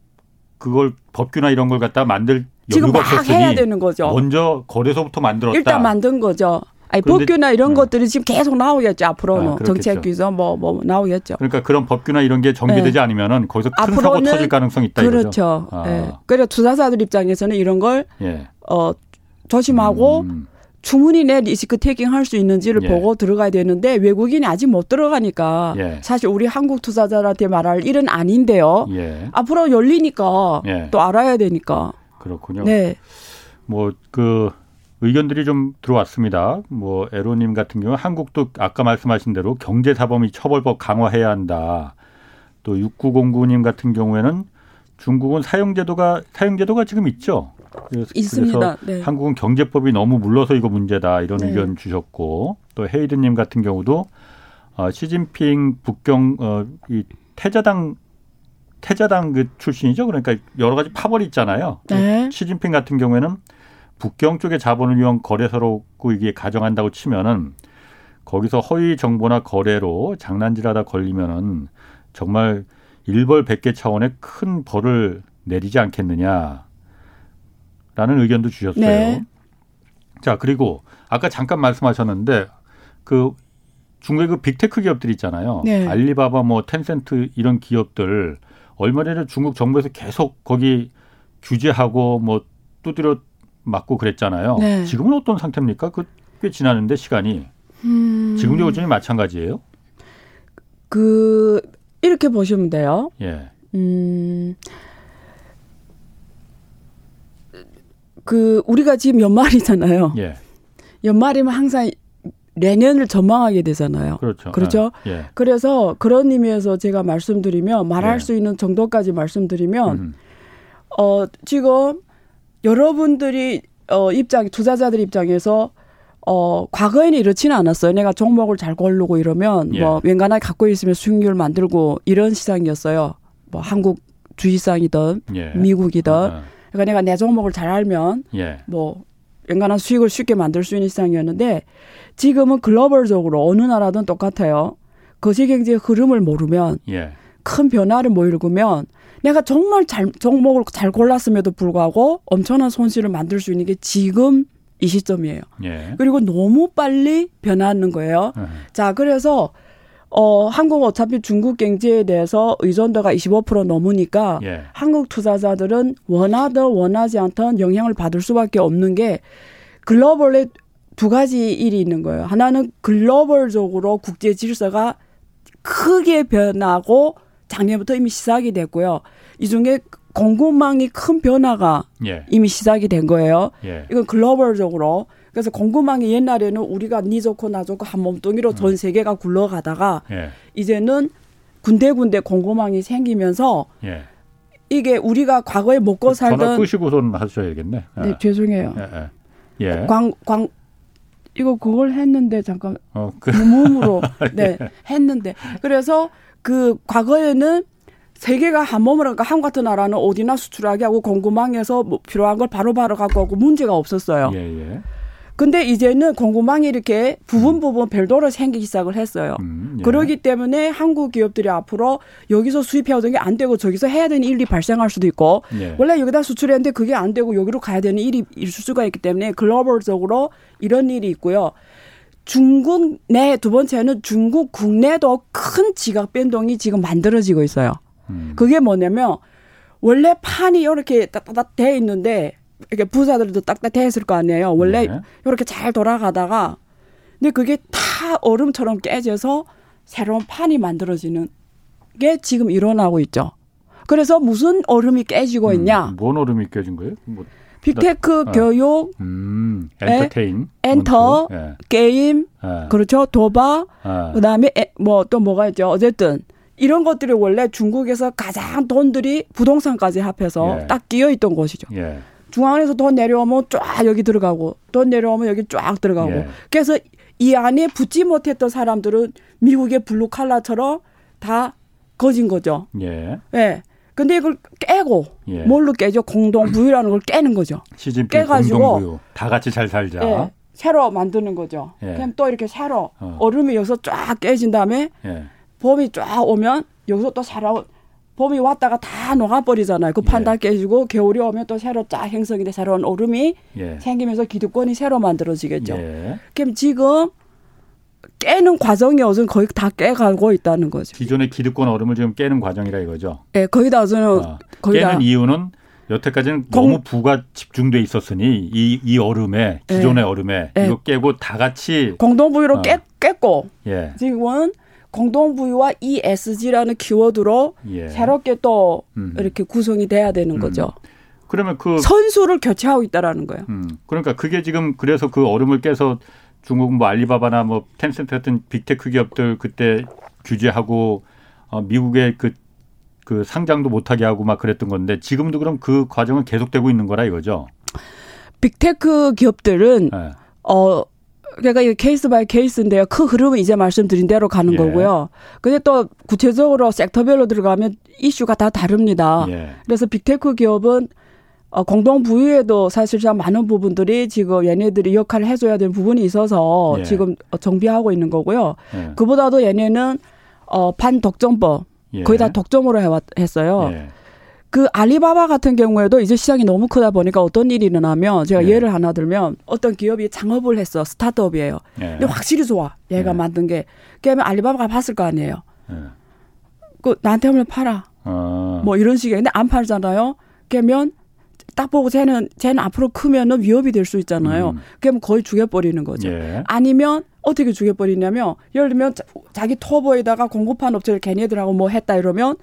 그걸 법규나 이런 걸 갖다 만들 지금 막 해야 되는 거죠. 먼저 거래소부터 만들었다. 일단 만든 거죠. 아니 법규나 이런 어. 것들이 지금 계속 나오겠죠 앞으로는 아, 정책 규정 뭐뭐 뭐 나오겠죠. 그러니까 그런 법규나 이런 게 정비되지 네. 않으면은 거기서 큰 사고 터질 가능성이 있다 그렇죠. 아. 네. 그래서 투자자들 입장에서는 이런 걸 예. 어, 조심하고 음. 충분히 내 리스크 테이킹 할 수 있는지를 예. 보고 들어가야 되는데 외국인이 아직 못 들어가니까 예. 사실 우리 한국 투자자한테 말할 일은 아닌데요. 예. 앞으로 열리니까 예. 또 알아야 되니까. 그렇군요. 네. 뭐 그 의견들이 좀 들어왔습니다. 뭐 에로님 같은 경우 한국도 아까 말씀하신 대로 경제사범위 처벌법 강화해야 한다. 또 6909님 같은 경우에는 중국은 사용제도가 사용제도가 지금 있죠. 그래서, 있습니다. 그래서 네. 한국은 경제법이 너무 물러서 이거 문제다 이런 네. 의견 주셨고 또 헤이드님 같은 경우도 어, 시진핑 북경 어, 이 태자당 태자당 그 출신이죠. 그러니까 여러 가지 파벌이 있잖아요. 네. 시진핑 같은 경우에는 북경 쪽의 자본을 이용 거래소로 이게 가정한다고 치면은 거기서 허위 정보나 거래로 장난질하다 걸리면은 정말 일벌 백개 차원의 큰 벌을 내리지 않겠느냐. 라는 의견도 주셨어요. 네. 자, 그리고 아까 잠깐 말씀하셨는데 그 중국의 그 빅테크 기업들 있잖아요. 네. 알리바바 뭐 텐센트 이런 기업들 얼마 전에 중국 정부에서 계속 거기 규제하고 뭐 두드려 맞고 그랬잖아요. 네. 지금은 어떤 상태입니까? 그 꽤 지났는데 시간이 음... 지금도 여전히 마찬가지예요? 그 이렇게 보시면 돼요. 예. 음. 그 우리가 지금 연말이잖아요. 예. 연말이면 항상 내년을 전망하게 되잖아요. 그렇죠. 그렇죠. 예. 예. 그래서 그런 의미에서 제가 말씀드리면 말할 예. 수 있는 정도까지 말씀드리면 음. 어 지금 여러분들이 어 입장 투자자들 입장에서 어 과거에는 이렇지는 않았어요. 내가 종목을 잘 고르고 이러면 예. 뭐 웬간하게 갖고 있으면 수익률 만들고 이런 시장이었어요. 뭐 한국 주식상이든 예. 미국이든 어. 그러니까 내가 내 종목을 잘 알면 예. 뭐 웬간한 수익을 쉽게 만들 수 있는 시장이었는데 지금은 글로벌적으로 어느 나라든 똑같아요. 거시경제의 흐름을 모르면 예. 큰 변화를 못 일구면 내가 정말 잘 종목을 잘 골랐음에도 불구하고 엄청난 손실을 만들 수 있는 게 지금 이 시점이에요. 예. 그리고 너무 빨리 변하는 거예요. 예. 자, 그래서 어, 한국 어차피 중국 경제에 대해서 의존도가 25% 넘으니까 예. 한국 투자자들은 원하든 원하지 않든 영향을 받을 수밖에 없는 게 글로벌에 두 가지 일이 있는 거예요. 하나는 글로벌적으로 국제 질서가 크게 변하고 작년부터 이미 시작이 됐고요. 이 중에 공급망이 큰 변화가 예. 이미 시작이 된 거예요. 예. 이건 글로벌적으로 그래서 공급망이 옛날에는 우리가 니 좋고 나 좋고 한 몸뚱이로 전 음. 세계가 굴러가다가 예. 이제는 군데군데 공급망이 생기면서 예. 이게 우리가 과거에 먹고 그 살던 전화 끄시고선 하셔야겠네. 네, 죄송해요. 예. 예. 광, 광, 이거 그걸 했는데 잠깐 어, 그. 몸으로 네 했는데 그래서 그 과거에는 세계가 한 하니까 한 같은 나라는 어디나 수출하게 하고 공급망에서 뭐 필요한 걸 바로바로 바로 갖고 오고 문제가 없었어요. 예, 예. 근데 이제는 공급망이 이렇게 부분 음. 부분 별도로 생기기 시작을 했어요. 음, 예. 그러기 때문에 한국 기업들이 앞으로 여기서 수입해오던 게 안 되고 저기서 해야 되는 일이 발생할 수도 있고 예. 원래 여기다 수출했는데 그게 안 되고 여기로 가야 되는 일이 있을 수가 있기 때문에 글로벌적으로 이런 일이 있고요. 중국 내 두 번째는 중국 국내도 큰 지각 변동이 지금 만들어지고 있어요. 음. 그게 뭐냐면 원래 판이 이렇게 따따따 돼 있는데 이렇게 부자들도 딱딱했을 거 아니에요. 원래 네. 이렇게 잘 돌아가다가 근데 그게 다 얼음처럼 깨져서 새로운 판이 만들어지는 게 지금 일어나고 있죠. 그래서 무슨 얼음이 깨지고 음, 있냐? 음, 뭔 얼음이 깨진 거예요? 뭐, big tech 나, 아. 교육, 음, entertain, enter, 예. 게임, 예. 그렇죠, 도박, 예. 그다음에 뭐 또 뭐가 있죠. 어쨌든 이런 것들이 원래 중국에서 가장 돈들이 부동산까지 합해서 예. 딱 끼어 있던 곳이죠. 예. 중앙에서 돈 내려오면 쫙 여기 들어가고 돈 내려오면 여기 쫙 들어가고 예. 그래서 이 안에 붙지 못했던 사람들은 미국의 블루 칼라처럼 다 거진 거죠. 예. 예. 근데 이걸 깨고 예. 뭘로 깨죠? 공동 부유라는 걸 깨는 거죠. 시진핑 깨가지고 다 같이 잘 살자. 예. 새로 만드는 거죠. 예. 그럼 또 이렇게 새로 어. 얼음이 여기서 쫙 깨진 다음에 예. 봄이 쫙 오면 여기서 또 새로 봄이 왔다가 다 녹아버리잖아요. 그 판다 예. 깨지고 겨울이 오면 또 새로 쫙 행성이 돼 새로운 얼음이 예. 생기면서 기득권이 새로 만들어지겠죠. 예. 그럼 지금 깨는 과정이 어선 거의 다 깨가고 있다는 거죠. 기존의 기득권 얼음을 지금 깨는 과정이라 이거죠. 예, 거의 다 저는 어, 거의 깨는 다. 이유는 여태까지는 공, 너무 부가 집중돼 있었으니 이, 이 얼음에 기존의 예. 얼음에 예. 이거 깨고 다 같이 공동부유로 어. 깨, 깼고 예. 지금은 공동부유와 ESG라는 키워드로 예. 새롭게 또 음. 이렇게 구성이 돼야 되는 음. 거죠. 그러면 그 선수를 교체하고 있다라는 거예요. 음. 그러니까 그게 지금 그래서 그 얼음을 깨서 중국 뭐 알리바바나 뭐 텐센트 같은 big tech 기업들 그때 규제하고 어 미국의 그, 그 상장도 못하게 하고 막 그랬던 건데 지금도 그럼 그 과정은 계속되고 있는 거라 이거죠. big tech 기업들은 네. 어 그러니까 이게 case by case인데요. 그 흐름은 이제 말씀드린 대로 가는 예. 거고요. 근데 또 구체적으로 섹터별로 들어가면 이슈가 다 다릅니다. 예. 그래서 big tech 기업은 어, 공동 부유에도 사실상 많은 부분들이 지금 얘네들이 역할을 해줘야 되는 부분이 있어서 예. 지금 정비하고 있는 거고요. 예. 그보다도 얘네는 어, 반독점법 예. 거의 다 독점으로 해왔, 했어요. 예. 그 알리바바 같은 경우에도 이제 시장이 너무 크다 보니까 어떤 일이 일어나면 제가 예. 를 하나 들면 어떤 기업이 창업을 했어 스타트업이에요. 예. 근데 확실히 좋아 얘가 예. 만든 게 그러면 알리바바가 봤을 거 아니에요. 예. 그 나한테 한번 팔아. 어. 뭐 이런 식의 근데 안 팔잖아요. 그러면 딱 보고 쟤는 쟤는 앞으로 크면은 위협이 될 수 있잖아요. 음. 그러면 거의 죽여버리는 거죠. 예. 아니면 어떻게 죽여버리냐면 예를 들면 자 기 터보에다가 공급한 업체를 걔네들하고 뭐 했다 이러면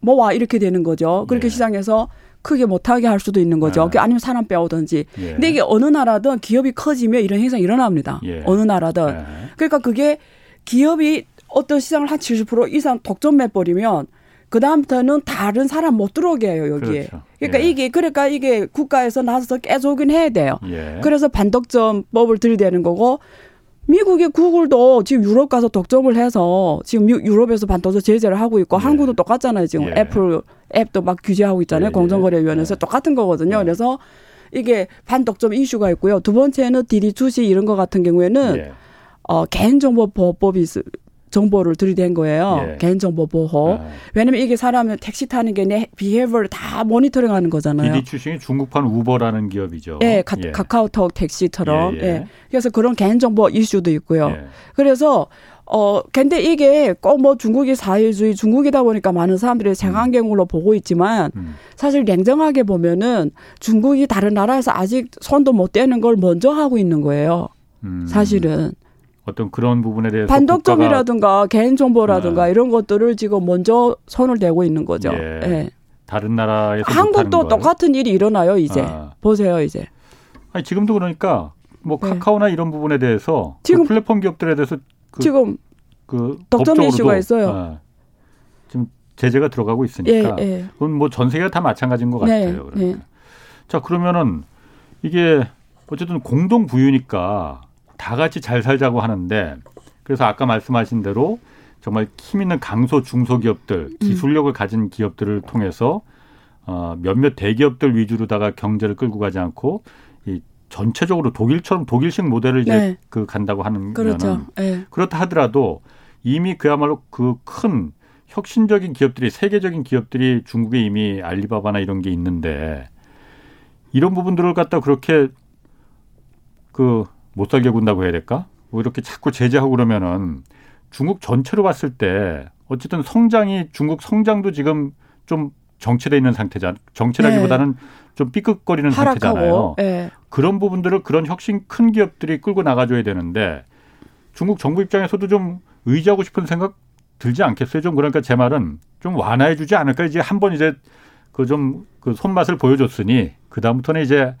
뭐 와 이렇게 되는 거죠. 그렇게 예. 시장에서 크게 못하게 할 수도 있는 거죠. 네. 아니면 사람 빼오든지. 예. 근데 이게 어느 나라든 기업이 커지면 이런 현상이 일어납니다. 예. 어느 나라든. 예. 그러니까 그게 기업이 어떤 시장을 한 70% 이상 독점해 버리면 그 다음부터는 다른 사람 못 들어오게 해요 여기에. 그렇죠. 그러니까 예. 이게 그러니까 이게 국가에서 나서서 깨주긴 해야 돼요. 예. 그래서 반독점법을 들이대는 거고 미국의 구글도 지금 유럽 가서 독점을 해서 지금 유럽에서 반독점 제재를 하고 있고 예. 한국도 똑같잖아요. 지금 예. 애플 앱도 막 규제하고 있잖아요. 예. 공정거래위원회에서 예. 똑같은 거거든요. 그래서 이게 반독점 이슈가 있고요. 두 번째는 디디추싱 이런 거 같은 경우에는 예. 어, 개인정보보호법이 정보를 들이댄 거예요. 예. 개인정보 보호. 아. 왜냐면 이게 사람은 택시 타는 게 내 비헤이버를 다 모니터링 하는 거잖아요. 디디 출신이 중국판 우버라는 기업이죠. 예, 가, 예. 카카오톡 택시처럼. 예, 예. 예. 그래서 그런 개인정보 이슈도 있고요. 예. 그래서 어, 근데 이게 꼭 뭐 중국이 사회주의 중국이다 보니까 많은 사람들이 생안경으로 음. 보고 있지만 음. 사실 냉정하게 보면은 중국이 다른 나라에서 아직 손도 못 대는 걸 먼저 하고 있는 거예요. 음. 사실은. 어떤 그런 부분에 대해서 반독점이라든가 개인 정보라든가 네. 이런 것들을 지금 먼저 손을 대고 있는 거죠. 예. 예. 다른 나라에서 한국도 똑같은 일이 일어나요 이제 아. 보세요 이제. 아니 지금도 그러니까 뭐 네. 카카오나 이런 부분에 대해서 그 지금 그 플랫폼 기업들에 대해서 그, 지금 그 독점 이슈가 있어요. 아, 지금 제재가 들어가고 있으니까 예, 예. 그건 뭐 전 세계가 다 마찬가지인 것 네, 같아요. 그러니까. 네. 자 그러면은 이게 어쨌든 공동 부유니까 다 같이 잘 살자고 하는데 그래서 아까 말씀하신 대로 정말 힘 있는 강소 중소기업들 음. 기술력을 가진 기업들을 통해서 어, 몇몇 대기업들 위주로다가 경제를 끌고 가지 않고 이 전체적으로 독일처럼 독일식 모델을 이제 네. 그 간다고 하는 그렇죠. 네. 그렇다 하더라도 이미 그야말로 그 큰 혁신적인 기업들이 세계적인 기업들이 중국에 이미 알리바바나 이런 게 있는데 이런 부분들을 갖다 그렇게 그 못 살게 군다고 해야 될까? 뭐 이렇게 자꾸 제재하고 그러면은 중국 전체로 봤을 때 어쨌든 성장이 중국 성장도 지금 좀 정체돼 있는 상태잖아. 정체라기보다는 네. 좀 삐끗거리는 하락하고, 상태잖아요. 네. 그런 부분들을 그런 혁신 큰 기업들이 끌고 나가줘야 되는데 중국 정부 입장에서도 좀 의지하고 싶은 생각 들지 않겠어요? 좀 그러니까 제 말은 좀 완화해주지 않을까? 이제 한 번 이제 그 좀그 그 손맛을 보여줬으니 그 다음부터는 이제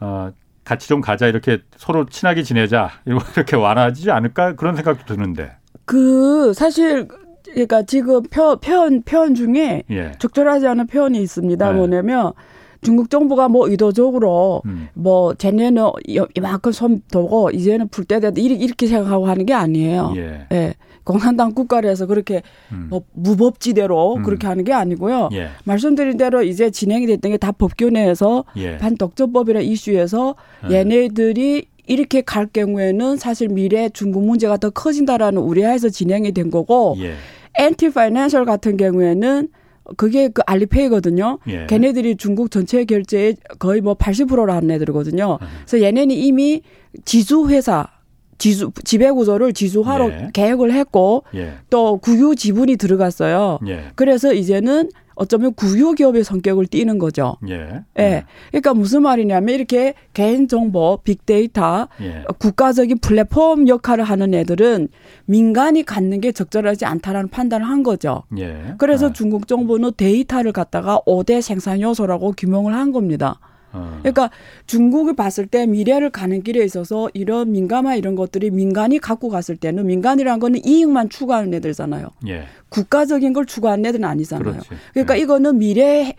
어 같이 좀 가자 이렇게 서로 친하게 지내자 이렇게 완화하지 않을까 그런 생각도 드는데. 그 사실 그러니까 지금 표, 표현 표현 중에 예. 적절하지 않은 표현이 있습니다. 네. 뭐냐면 중국 정부가 뭐 의도적으로 음. 뭐 쟤네는 이만큼 손 도고 이제는 풀때 됐다 이렇게 생각하고 하는 게 아니에요. 예. 예. 공산당 국가라서 그렇게 음. 뭐 무법지대로 음. 그렇게 하는 게 아니고요. 예. 말씀드린 대로 이제 진행이 됐던 게 다 법규 내에서 예. 반독점법이라 이슈에서 예. 얘네들이 이렇게 갈 경우에는 사실 미래 중국 문제가 더 커진다라는 우려에서 진행이 된 거고 예. 엔티 파이낸셜 같은 경우에는 그게 그 알리페이거든요. 예. 걔네들이 중국 전체 결제의 거의 뭐 80%를 하는 애들이거든요. 음. 그래서 얘네는 이미 지주 회사 지수 지배 구조를 지수화로 예. 계획을 했고 예. 또 국유 지분이 들어갔어요. 예. 그래서 이제는 어쩌면 국유 기업의 성격을 띠는 거죠. 예. 예. 그러니까 무슨 말이냐면 이렇게 개인 정보, 빅데이터, 예. 국가적인 플랫폼 역할을 하는 애들은 민간이 갖는 게 적절하지 않다라는 판단을 한 거죠. 예. 그래서 아. 중국 정부는 데이터를 갖다가 5대 생산 요소라고 규명을 한 겁니다. 어. 그러니까 중국을 봤을 때 미래를 가는 길에 있어서 이런 민감한 이런 것들이 민간이 갖고 갔을 때는 민간이라는 거는 이익만 추구하는 애들잖아요. 예. 국가적인 걸 추구하는 애들은 아니잖아요. 그렇지. 그러니까 예. 이거는 미래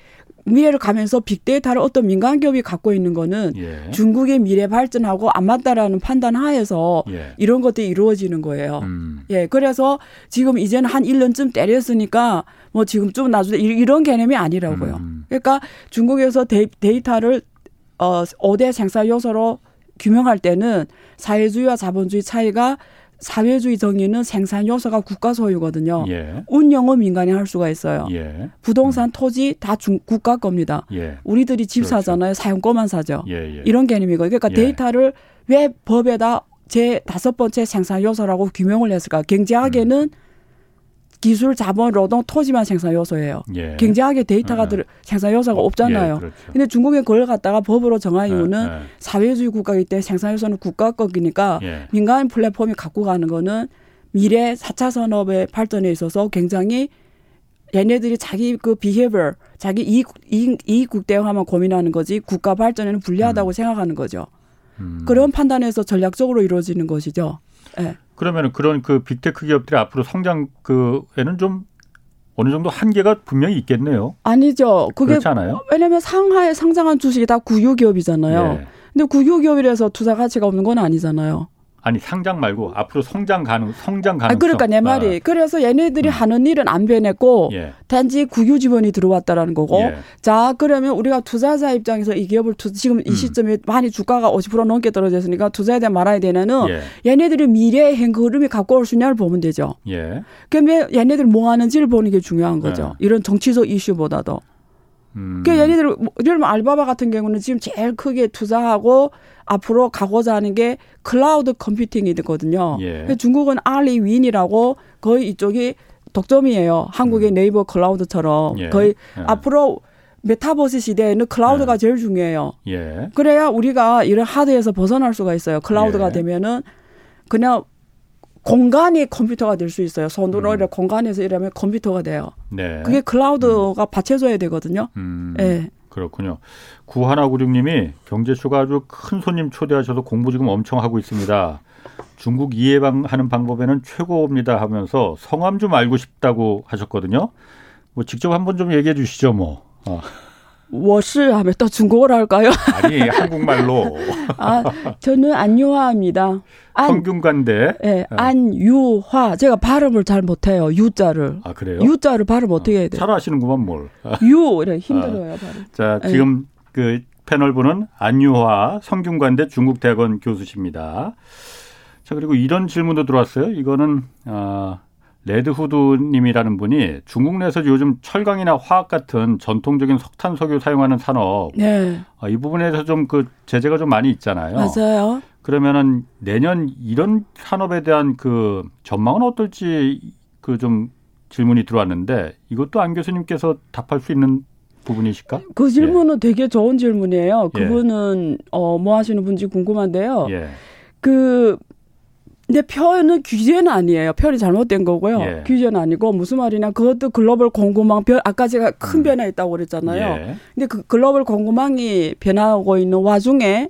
미래를 가면서 빅데이터를 어떤 민간 기업이 갖고 있는 거는 예. 중국의 미래 발전하고 안 맞다라는 판단 하에서 예. 이런 것들이 이루어지는 거예요. 음. 예. 그래서 지금 이제는 한 1년쯤 때렸으니까 뭐 지금 좀 나중에 이런 개념이 아니라고요. 음. 그러니까 중국에서 데이, 데이터를 어 5대 생산 요소로 규명할 때는 사회주의와 자본주의 차이가 사회주의 정의는 생산 요소가 국가 소유거든요. 예. 운영은 민간이 할 수가 있어요. 예. 부동산, 음. 토지 다 중, 국가 겁니다. 예. 우리들이 집 그렇죠. 사잖아요. 사용권만 사죠. 예, 예. 이런 개념이고. 그러니까 예. 데이터를 왜 법에다 제 다섯 번째 생산 요소라고 규명을 했을까? 경제학에는 음. 기술, 자본, 노동, 토지만 생산 요소예요. 예. 굉장하게 데이터가 들 생산 요소가 없잖아요. 예, 그렇죠. 근데 중국에 그걸 갖다가 법으로 정한 이유는 예, 사회주의 국가이기 때문에 생산 요소는 국가 거기니까 민간 플랫폼이 갖고 가는 거는 미래 4차 산업의 발전에 있어서 굉장히 얘네들이 자기 그 비헤버 자기 이익, 이익, 이익 국대화만 고민하는 거지 국가 발전에는 불리하다고 음. 생각하는 거죠. 음. 그런 판단에서 전략적으로 이루어지는 것이죠. 네. 그러면 그런 그 big tech 기업들이 앞으로 성장에는 좀 어느 정도 한계가 분명히 있겠네요. 아니죠. 그게 그렇지 않아요? 왜냐하면 상하이에 상장한 주식이 다 국유 기업이잖아요. 네. 근데 국유 기업이라서 투자 가치가 없는 건 아니잖아요. 아니 상장 말고 앞으로 성장 가능 성장 가능. 아, 그러니까 내 말이 아. 그래서 얘네들이 음. 하는 일은 안 변했고 예. 단지 국유 지분이 들어왔다라는 거고. 예. 자 그러면 우리가 투자자 입장에서 이 기업을 투, 지금 이 음. 시점에 많이 주가가 50% 넘게 떨어졌으니까 투자해야 되냐 말아야 되냐면은 예. 얘네들이 미래의 현금 흐름이 갖고 올 수 있냐를 보면 되죠. 예. 그러면 얘네들 뭐 하는지를 보는 게 중요한 거죠. 예. 이런 정치적 이슈보다도. 음. 그 얘네들 뭐, 예를 들면 알리바바 같은 경우는 지금 제일 크게 투자하고 앞으로 가고자 하는 게 cloud computing이 되거든요. 예. 중국은 알리윈이라고 거의 이쪽이 독점이에요. 한국의 음. 네이버 클라우드처럼 예. 거의 예. 앞으로 메타버스 시대에는 cloud가 예. 제일 중요해요. 예. 그래야 우리가 이런 하드에서 벗어날 수가 있어요. cloud가 예. 되면은 그냥 공간이 컴퓨터가 될 수 있어요. 손으로 음. 공간에서 일하면 컴퓨터가 돼요. 네. 그게 클라우드가 음. 받쳐줘야 되거든요. 음. 네. 그렇군요. 구하나구육님이 경제쇼가 아주 큰 손님 초대하셔서 공부 지금 엄청 하고 있습니다. 중국 이해방하는 방법에는 최고입니다 하면서 성함 좀 알고 싶다고 하셨거든요. 뭐 직접 한번 좀 얘기해 주시죠, 뭐. 어. 我是 하면 또 중국어로 할까요? 아니 한국말로. 아 저는 안유화입니다. 안, 성균관대. 네, 안유화. 제가 발음을 잘 못해요. 유자를. 아 그래요? 유자를 발음 어떻게 해야 돼요? 잘 하시는구만 뭘. 유 이래 힘들어요 아, 발음. 자 네. 지금 네. 그 패널 분은 안유화 성균관대 중국대학원 교수십니다. 자 그리고 이런 질문도 들어왔어요. 이거는 아. 레드후드님이라는 분이 중국 내에서 요즘 철강이나 화학 같은 전통적인 석탄 석유 사용하는 산업 네. 어, 이 부분에서 좀 그 제재가 좀 많이 있잖아요. 맞아요. 그러면은 내년 이런 산업에 대한 그 전망은 어떨지 그 좀 질문이 들어왔는데 이것도 안 교수님께서 답할 수 있는 부분이실까? 그 질문은 예. 되게 좋은 질문이에요. 예. 그분은 예. 어, 뭐 하시는 분인지 궁금한데요. 예. 그 근데 표현은 규제는 아니에요. 표현이 잘못된 거고요. 예. 규제는 아니고 무슨 말이냐 그것도 글로벌 공급망 변 아까 제가 큰 음. 변화 있다고 그랬잖아요. 예. 근데 그 글로벌 공급망이 변하고 있는 와중에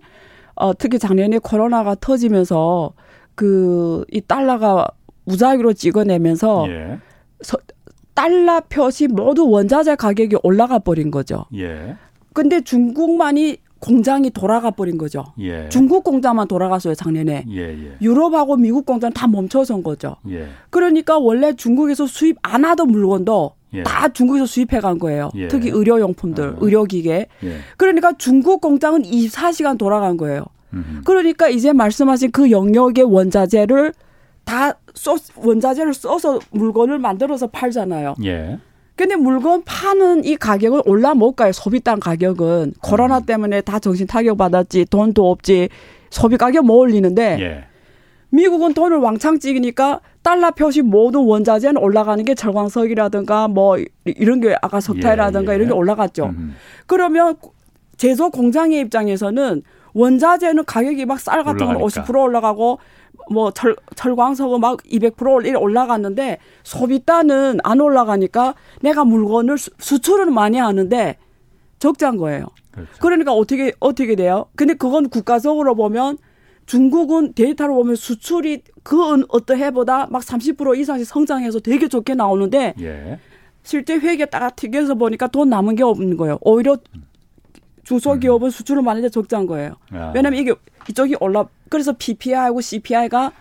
어 특히 작년에 코로나가 터지면서 그 이 달러가 무작위로 찍어내면서 예. 서, 달러 표시 모두 원자재 가격이 올라가 버린 거죠. 예. 근데 중국만이 공장이 돌아가 버린 거죠. 예. 중국 공장만 돌아갔어요 작년에. 예, 예. 유럽하고 미국 공장 다 멈춰선 거죠. 예. 그러니까 원래 중국에서 수입 안 하던 물건도 예. 다 중국에서 수입해 간 거예요. 예. 특히 의료용품들, 아. 의료기계. 그러니까 중국 공장은 24시간 돌아간 거예요. 음흠. 그러니까 이제 말씀하신 그 영역의 원자재를 다 써, 원자재를 써서 물건을 만들어서 팔잖아요. 예. 근데 물건 파는 이 가격은 올라 못 가요. 소비당 가격은 코로나 음. 때문에 다 정신 타격 받았지 돈도 없지 소비 가격 못 올리는데 예. 미국은 돈을 왕창 찍으니까 달러 표시 모든 원자재는 올라가는 게 절광석이라든가 뭐 이런 게 아까 석탄이라든가 예, 예. 이런 게 올라갔죠. 음. 그러면 제조 공장의 입장에서는 원자재는 가격이 막 쌀 같은 건 50% 올라가고 뭐 철, 철광석은 막 200% 올라갔는데 소비단은 안 올라가니까 내가 물건을 수, 수출은 많이 하는데 적자인 거예요. 그렇죠. 그러니까 어떻게 어떻게 돼요? 근데 그건 국가적으로 보면 중국은 데이터로 보면 수출이 그 어떤 해보다 막 30% 이상씩 성장해서 되게 좋게 나오는데 예. 실제 회계 딱 튀겨서 보니까 돈 남은 게 없는 거예요. 오히려 중소기업은 음. 수출을 많이 해 적자인 거예요. 야. 왜냐하면 이게 이쪽이 올라 그래서 PPI하고 CPI가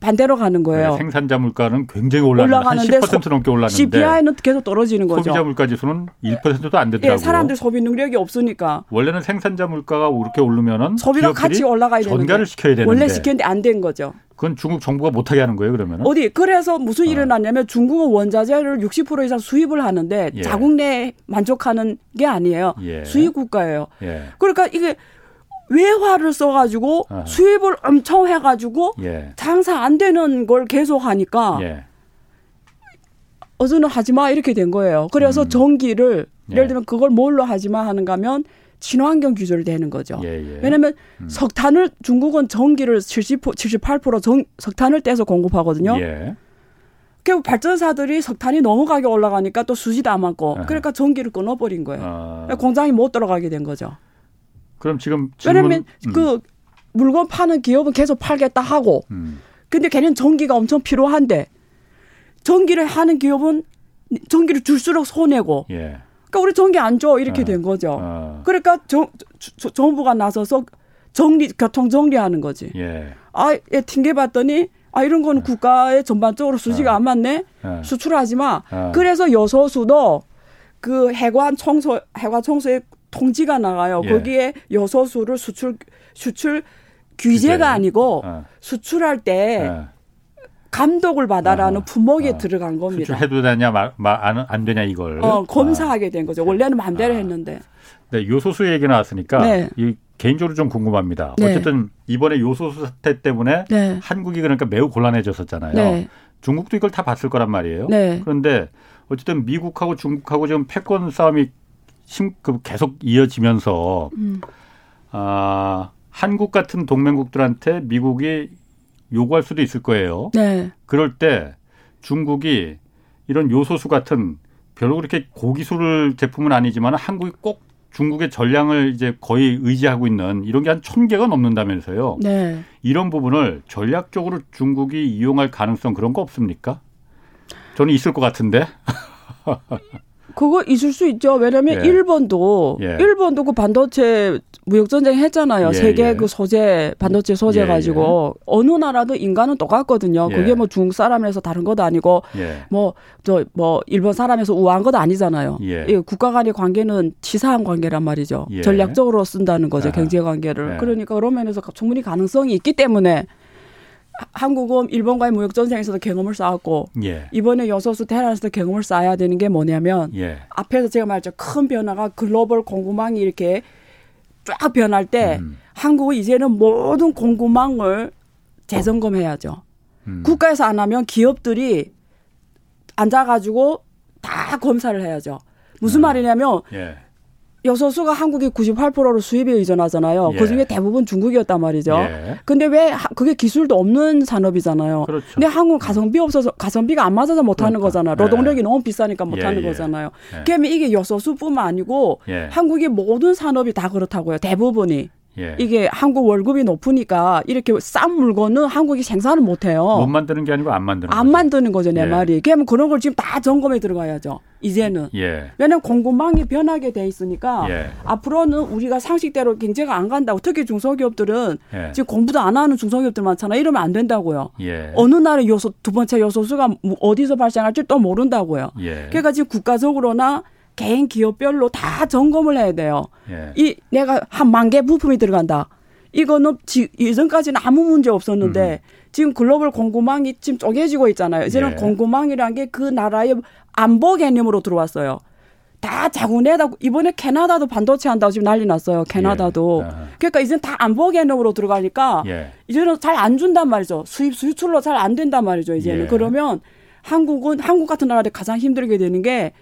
반대로 가는 거예요. 네, 생산자 물가는 굉장히 올라가는데 10% 넘게 올랐는데 CPI는 계속 떨어지는 거죠. 소비자 물가 지수는 1%도 안 되더라고요. 예, 사람들 소비 능력이 없으니까. 원래는 생산자 물가가 이렇게 오르면은 소비가 같이 올라가야 되는데 전가를 시켜야 되는데 원래 시켰는데 안 된 거죠. 그건 중국 정부가 못하게 하는 거예요, 그러면? 어디? 그래서 무슨 일이 어. 일어났냐면 중국은 원자재를 60% 이상 수입을 하는데 예. 자국 내 만족하는 게 아니에요. 예. 수입 국가예요. 예. 그러니까 이게 외화를 써가지고 아. 수입을 엄청 해가지고 예. 장사 안 되는 걸 계속 하니까 예. 어제는 하지 마 이렇게 된 거예요. 그래서 음. 전기를 예. 예를 들면 그걸 뭘로 하지 마 하는가 하면 친환경 규제를 되는 거죠. 예, 예. 왜냐하면 음. 석탄을 중국은 전기를 70 78% 정, 석탄을 떼서 공급하거든요. 예. 결국 발전사들이 석탄이 너무 가격 올라가니까 또 수지도 안 맞고 그러니까 전기를 끊어버린 거예요. 아. 공장이 못 들어가게 된 거죠. 그럼 지금 질문, 왜냐면 음. 그 물건 파는 기업은 계속 팔겠다 하고 음. 근데 걔는 전기가 엄청 필요한데 전기를 하는 기업은 전기를 줄수록 손해고. 예. 그러니까 우리 전기 안 줘 이렇게 어. 된 거죠. 어. 그러니까 정, 정부가 나서서 정리 교통 정리하는 거지. 예. 아, 예, 튕겨봤더니 아 이런 거는 어. 국가에 전반적으로 수지가 어. 안 맞네. 어. 수출하지 마. 어. 그래서 여소수도 그 해관 청소 해관 청소에 통지가 나가요. 예. 거기에 여소수를 수출 수출 규제가 규제. 아니고 수출할 때. 예. 감독을 받아라는 어, 품목에 어. 들어간 겁니다. 해도 되냐 말, 말, 안, 안 되냐 이걸 어, 검사하게 된 거죠. 원래는 마음대로 아. 했는데. 네, 요소수 얘기 나왔으니까 네. 이 개인적으로 좀 궁금합니다. 네. 어쨌든 이번에 요소수 사태 때문에 네. 한국이 그러니까 매우 곤란해졌었잖아요. 네. 중국도 이걸 다 봤을 거란 말이에요. 네. 그런데 어쨌든 미국하고 중국하고 지금 패권 싸움이 심, 그 계속 이어지면서 음. 아, 한국 같은 동맹국들한테 미국이 요구할 수도 있을 거예요. 네. 그럴 때 중국이 이런 요소수 같은 별로 그렇게 고기술 제품은 아니지만 한국이 꼭 중국의 전량을 이제 거의 의지하고 있는 이런 게 한 천 개가 넘는다면서요. 네. 이런 부분을 전략적으로 중국이 이용할 가능성 그런 거 없습니까? 저는 있을 것 같은데. 그거 있을 수 있죠. 왜냐하면 예. 일본도 예. 일본도 그 반도체 무역 전쟁 했잖아요. 예, 세계 예. 그 소재 반도체 소재 예, 가지고 예. 어느 나라도 인간은 똑같거든요. 그게 뭐 중국 사람에서 다른 것도 아니고 뭐 저뭐 뭐 일본 사람에서 우아한 것도 아니잖아요. 이 국가 간의 관계는 치사한 관계란 말이죠. 전략적으로 쓴다는 거죠. 경제 관계를. 그러니까 그런 면에서 충분히 가능성이 있기 때문에 한국은 일본과의 무역 전쟁에서도 경험을 쌓았고 예. 이번에 여소수 테란에서도 경험을 쌓아야 되는 게 뭐냐면 예. 앞에서 제가 말했죠 큰 변화가 글로벌 공급망이 이렇게 쫙 변할 때 음. 한국은 이제는 모든 공급망을 재점검해야죠. 음. 국가에서 안 하면 기업들이 앉아가지고 다 검사를 해야죠. 무슨 음. 말이냐면 예. 여소수가 한국이 98%로 수입에 의존하잖아요. 예. 그중에 대부분 중국이었단 말이죠. 예. 근데 왜 그게 기술도 없는 산업이잖아요. 그렇죠. 근데 한국은 가성비 없어서 가성비가 안 맞아서 못 하는 그러니까. 거잖아요. 노동력이 예. 너무 비싸니까 못 하는 예, 예. 거잖아요. 예. 그러면 이게 여소수뿐만 아니고 한국의 모든 산업이 다 그렇다고요. 대부분이. 예. 이게 한국 월급이 높으니까 이렇게 싼 물건은 한국이 생산을 못 해요. 못 만드는 게 아니고 안 만드는 안 거죠. 만드는 거죠, 내 예. 말이. 그러면 그런 걸 지금 다 점검에 들어가야죠. 이제는. 예. 왜냐면 공급망이 변하게 돼 있으니까 예. 앞으로는 우리가 상식대로 경제가 안 간다고 특히 중소기업들은 예. 지금 공부도 안 하는 중소기업들 많잖아요. 이러면 안 된다고요. 예. 어느 날에 요소 두 번째 요소수가 어디서 발생할지 또 모른다고요. 그러니까 지금 국가적으로나 개인 기업별로 다 점검을 해야 돼요. 예. 이 내가 한 만 개 부품이 들어간다. 이거는 지, 예전까지는 아무 문제 없었는데 음. 지금 글로벌 공급망이 지금 쪼개지고 있잖아요. 이제는 예. 공급망이란 게 그 나라의 안보 개념으로 들어왔어요. 다 자국내다 이번에 캐나다도 반도체 한다고 지금 난리 났어요. 캐나다도. 예. 그러니까 이제는 다 안보 개념으로 들어가니까 예. 이제는 잘 안 준단 말이죠. 수입 수출로 잘 안 된단 말이죠. 이제는 예. 그러면 한국은 한국 같은 나라에 가장 힘들게 되는 게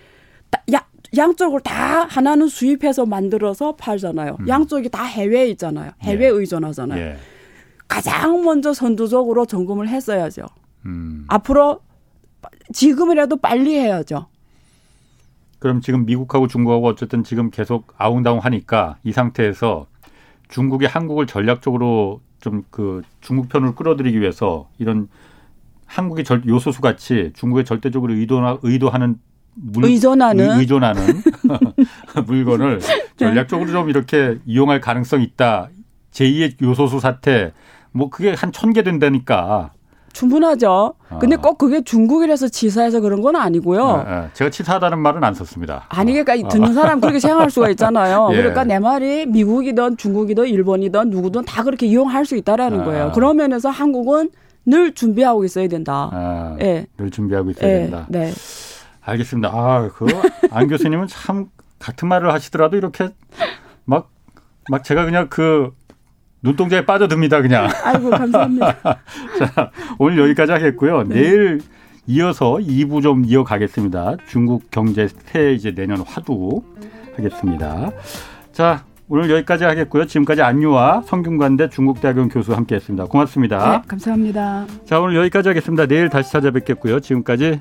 야, 양쪽을 다 하나는 수입해서 만들어서 팔잖아요. 음. 양쪽이 다 해외에 있잖아요. 해외 예. 의존하잖아요. 예. 가장 먼저 선두적으로 점검을 했어야죠. 음. 앞으로 지금이라도 빨리 해야죠. 그럼 지금 미국하고 중국하고 어쨌든 지금 계속 아웅다웅 하니까 이 상태에서 중국이 한국을 전략적으로 좀 그 중국 편으로 끌어들이기 위해서 이런 한국의 절, 요소수 같이 중국에 절대적으로 의도, 의도하는 물, 의존하는 의존하는 물건을 네. 전략적으로 좀 이렇게 이용할 가능성이 있다. 제2의 요소수 사태 뭐 그게 한 천 개 된다니까. 충분하죠. 근데 아. 꼭 그게 중국이라서 치사해서 그런 건 아니고요. 아, 아. 제가 치사하다는 말은 안 썼습니다. 아니 그러니까 아. 듣는 사람 그렇게 생각할 수가 있잖아요. 예. 그러니까 내 말이 미국이든 중국이든 일본이든 누구든 다 그렇게 이용할 수 있다라는 아. 거예요. 그런 면에서 한국은 늘 준비하고 있어야 된다. 아, 예. 늘 준비하고 있어야 예. 된다. 네. 알겠습니다. 아, 그 안 교수님은 참 같은 말을 하시더라도 이렇게 막, 막 제가 그냥 그 눈동자에 빠져듭니다, 그냥. 아이고, 감사합니다. 자, 오늘 여기까지 하겠고요. 네. 내일 이어서 2부 좀 이어가겠습니다. 중국 경제 새 이제 내년 화두 하겠습니다. 자, 오늘 여기까지 하겠고요. 지금까지 안유와 성균관대 중국대학원 교수 함께 했습니다. 고맙습니다. 네, 감사합니다. 자, 오늘 여기까지 하겠습니다. 내일 다시 찾아뵙겠고요. 지금까지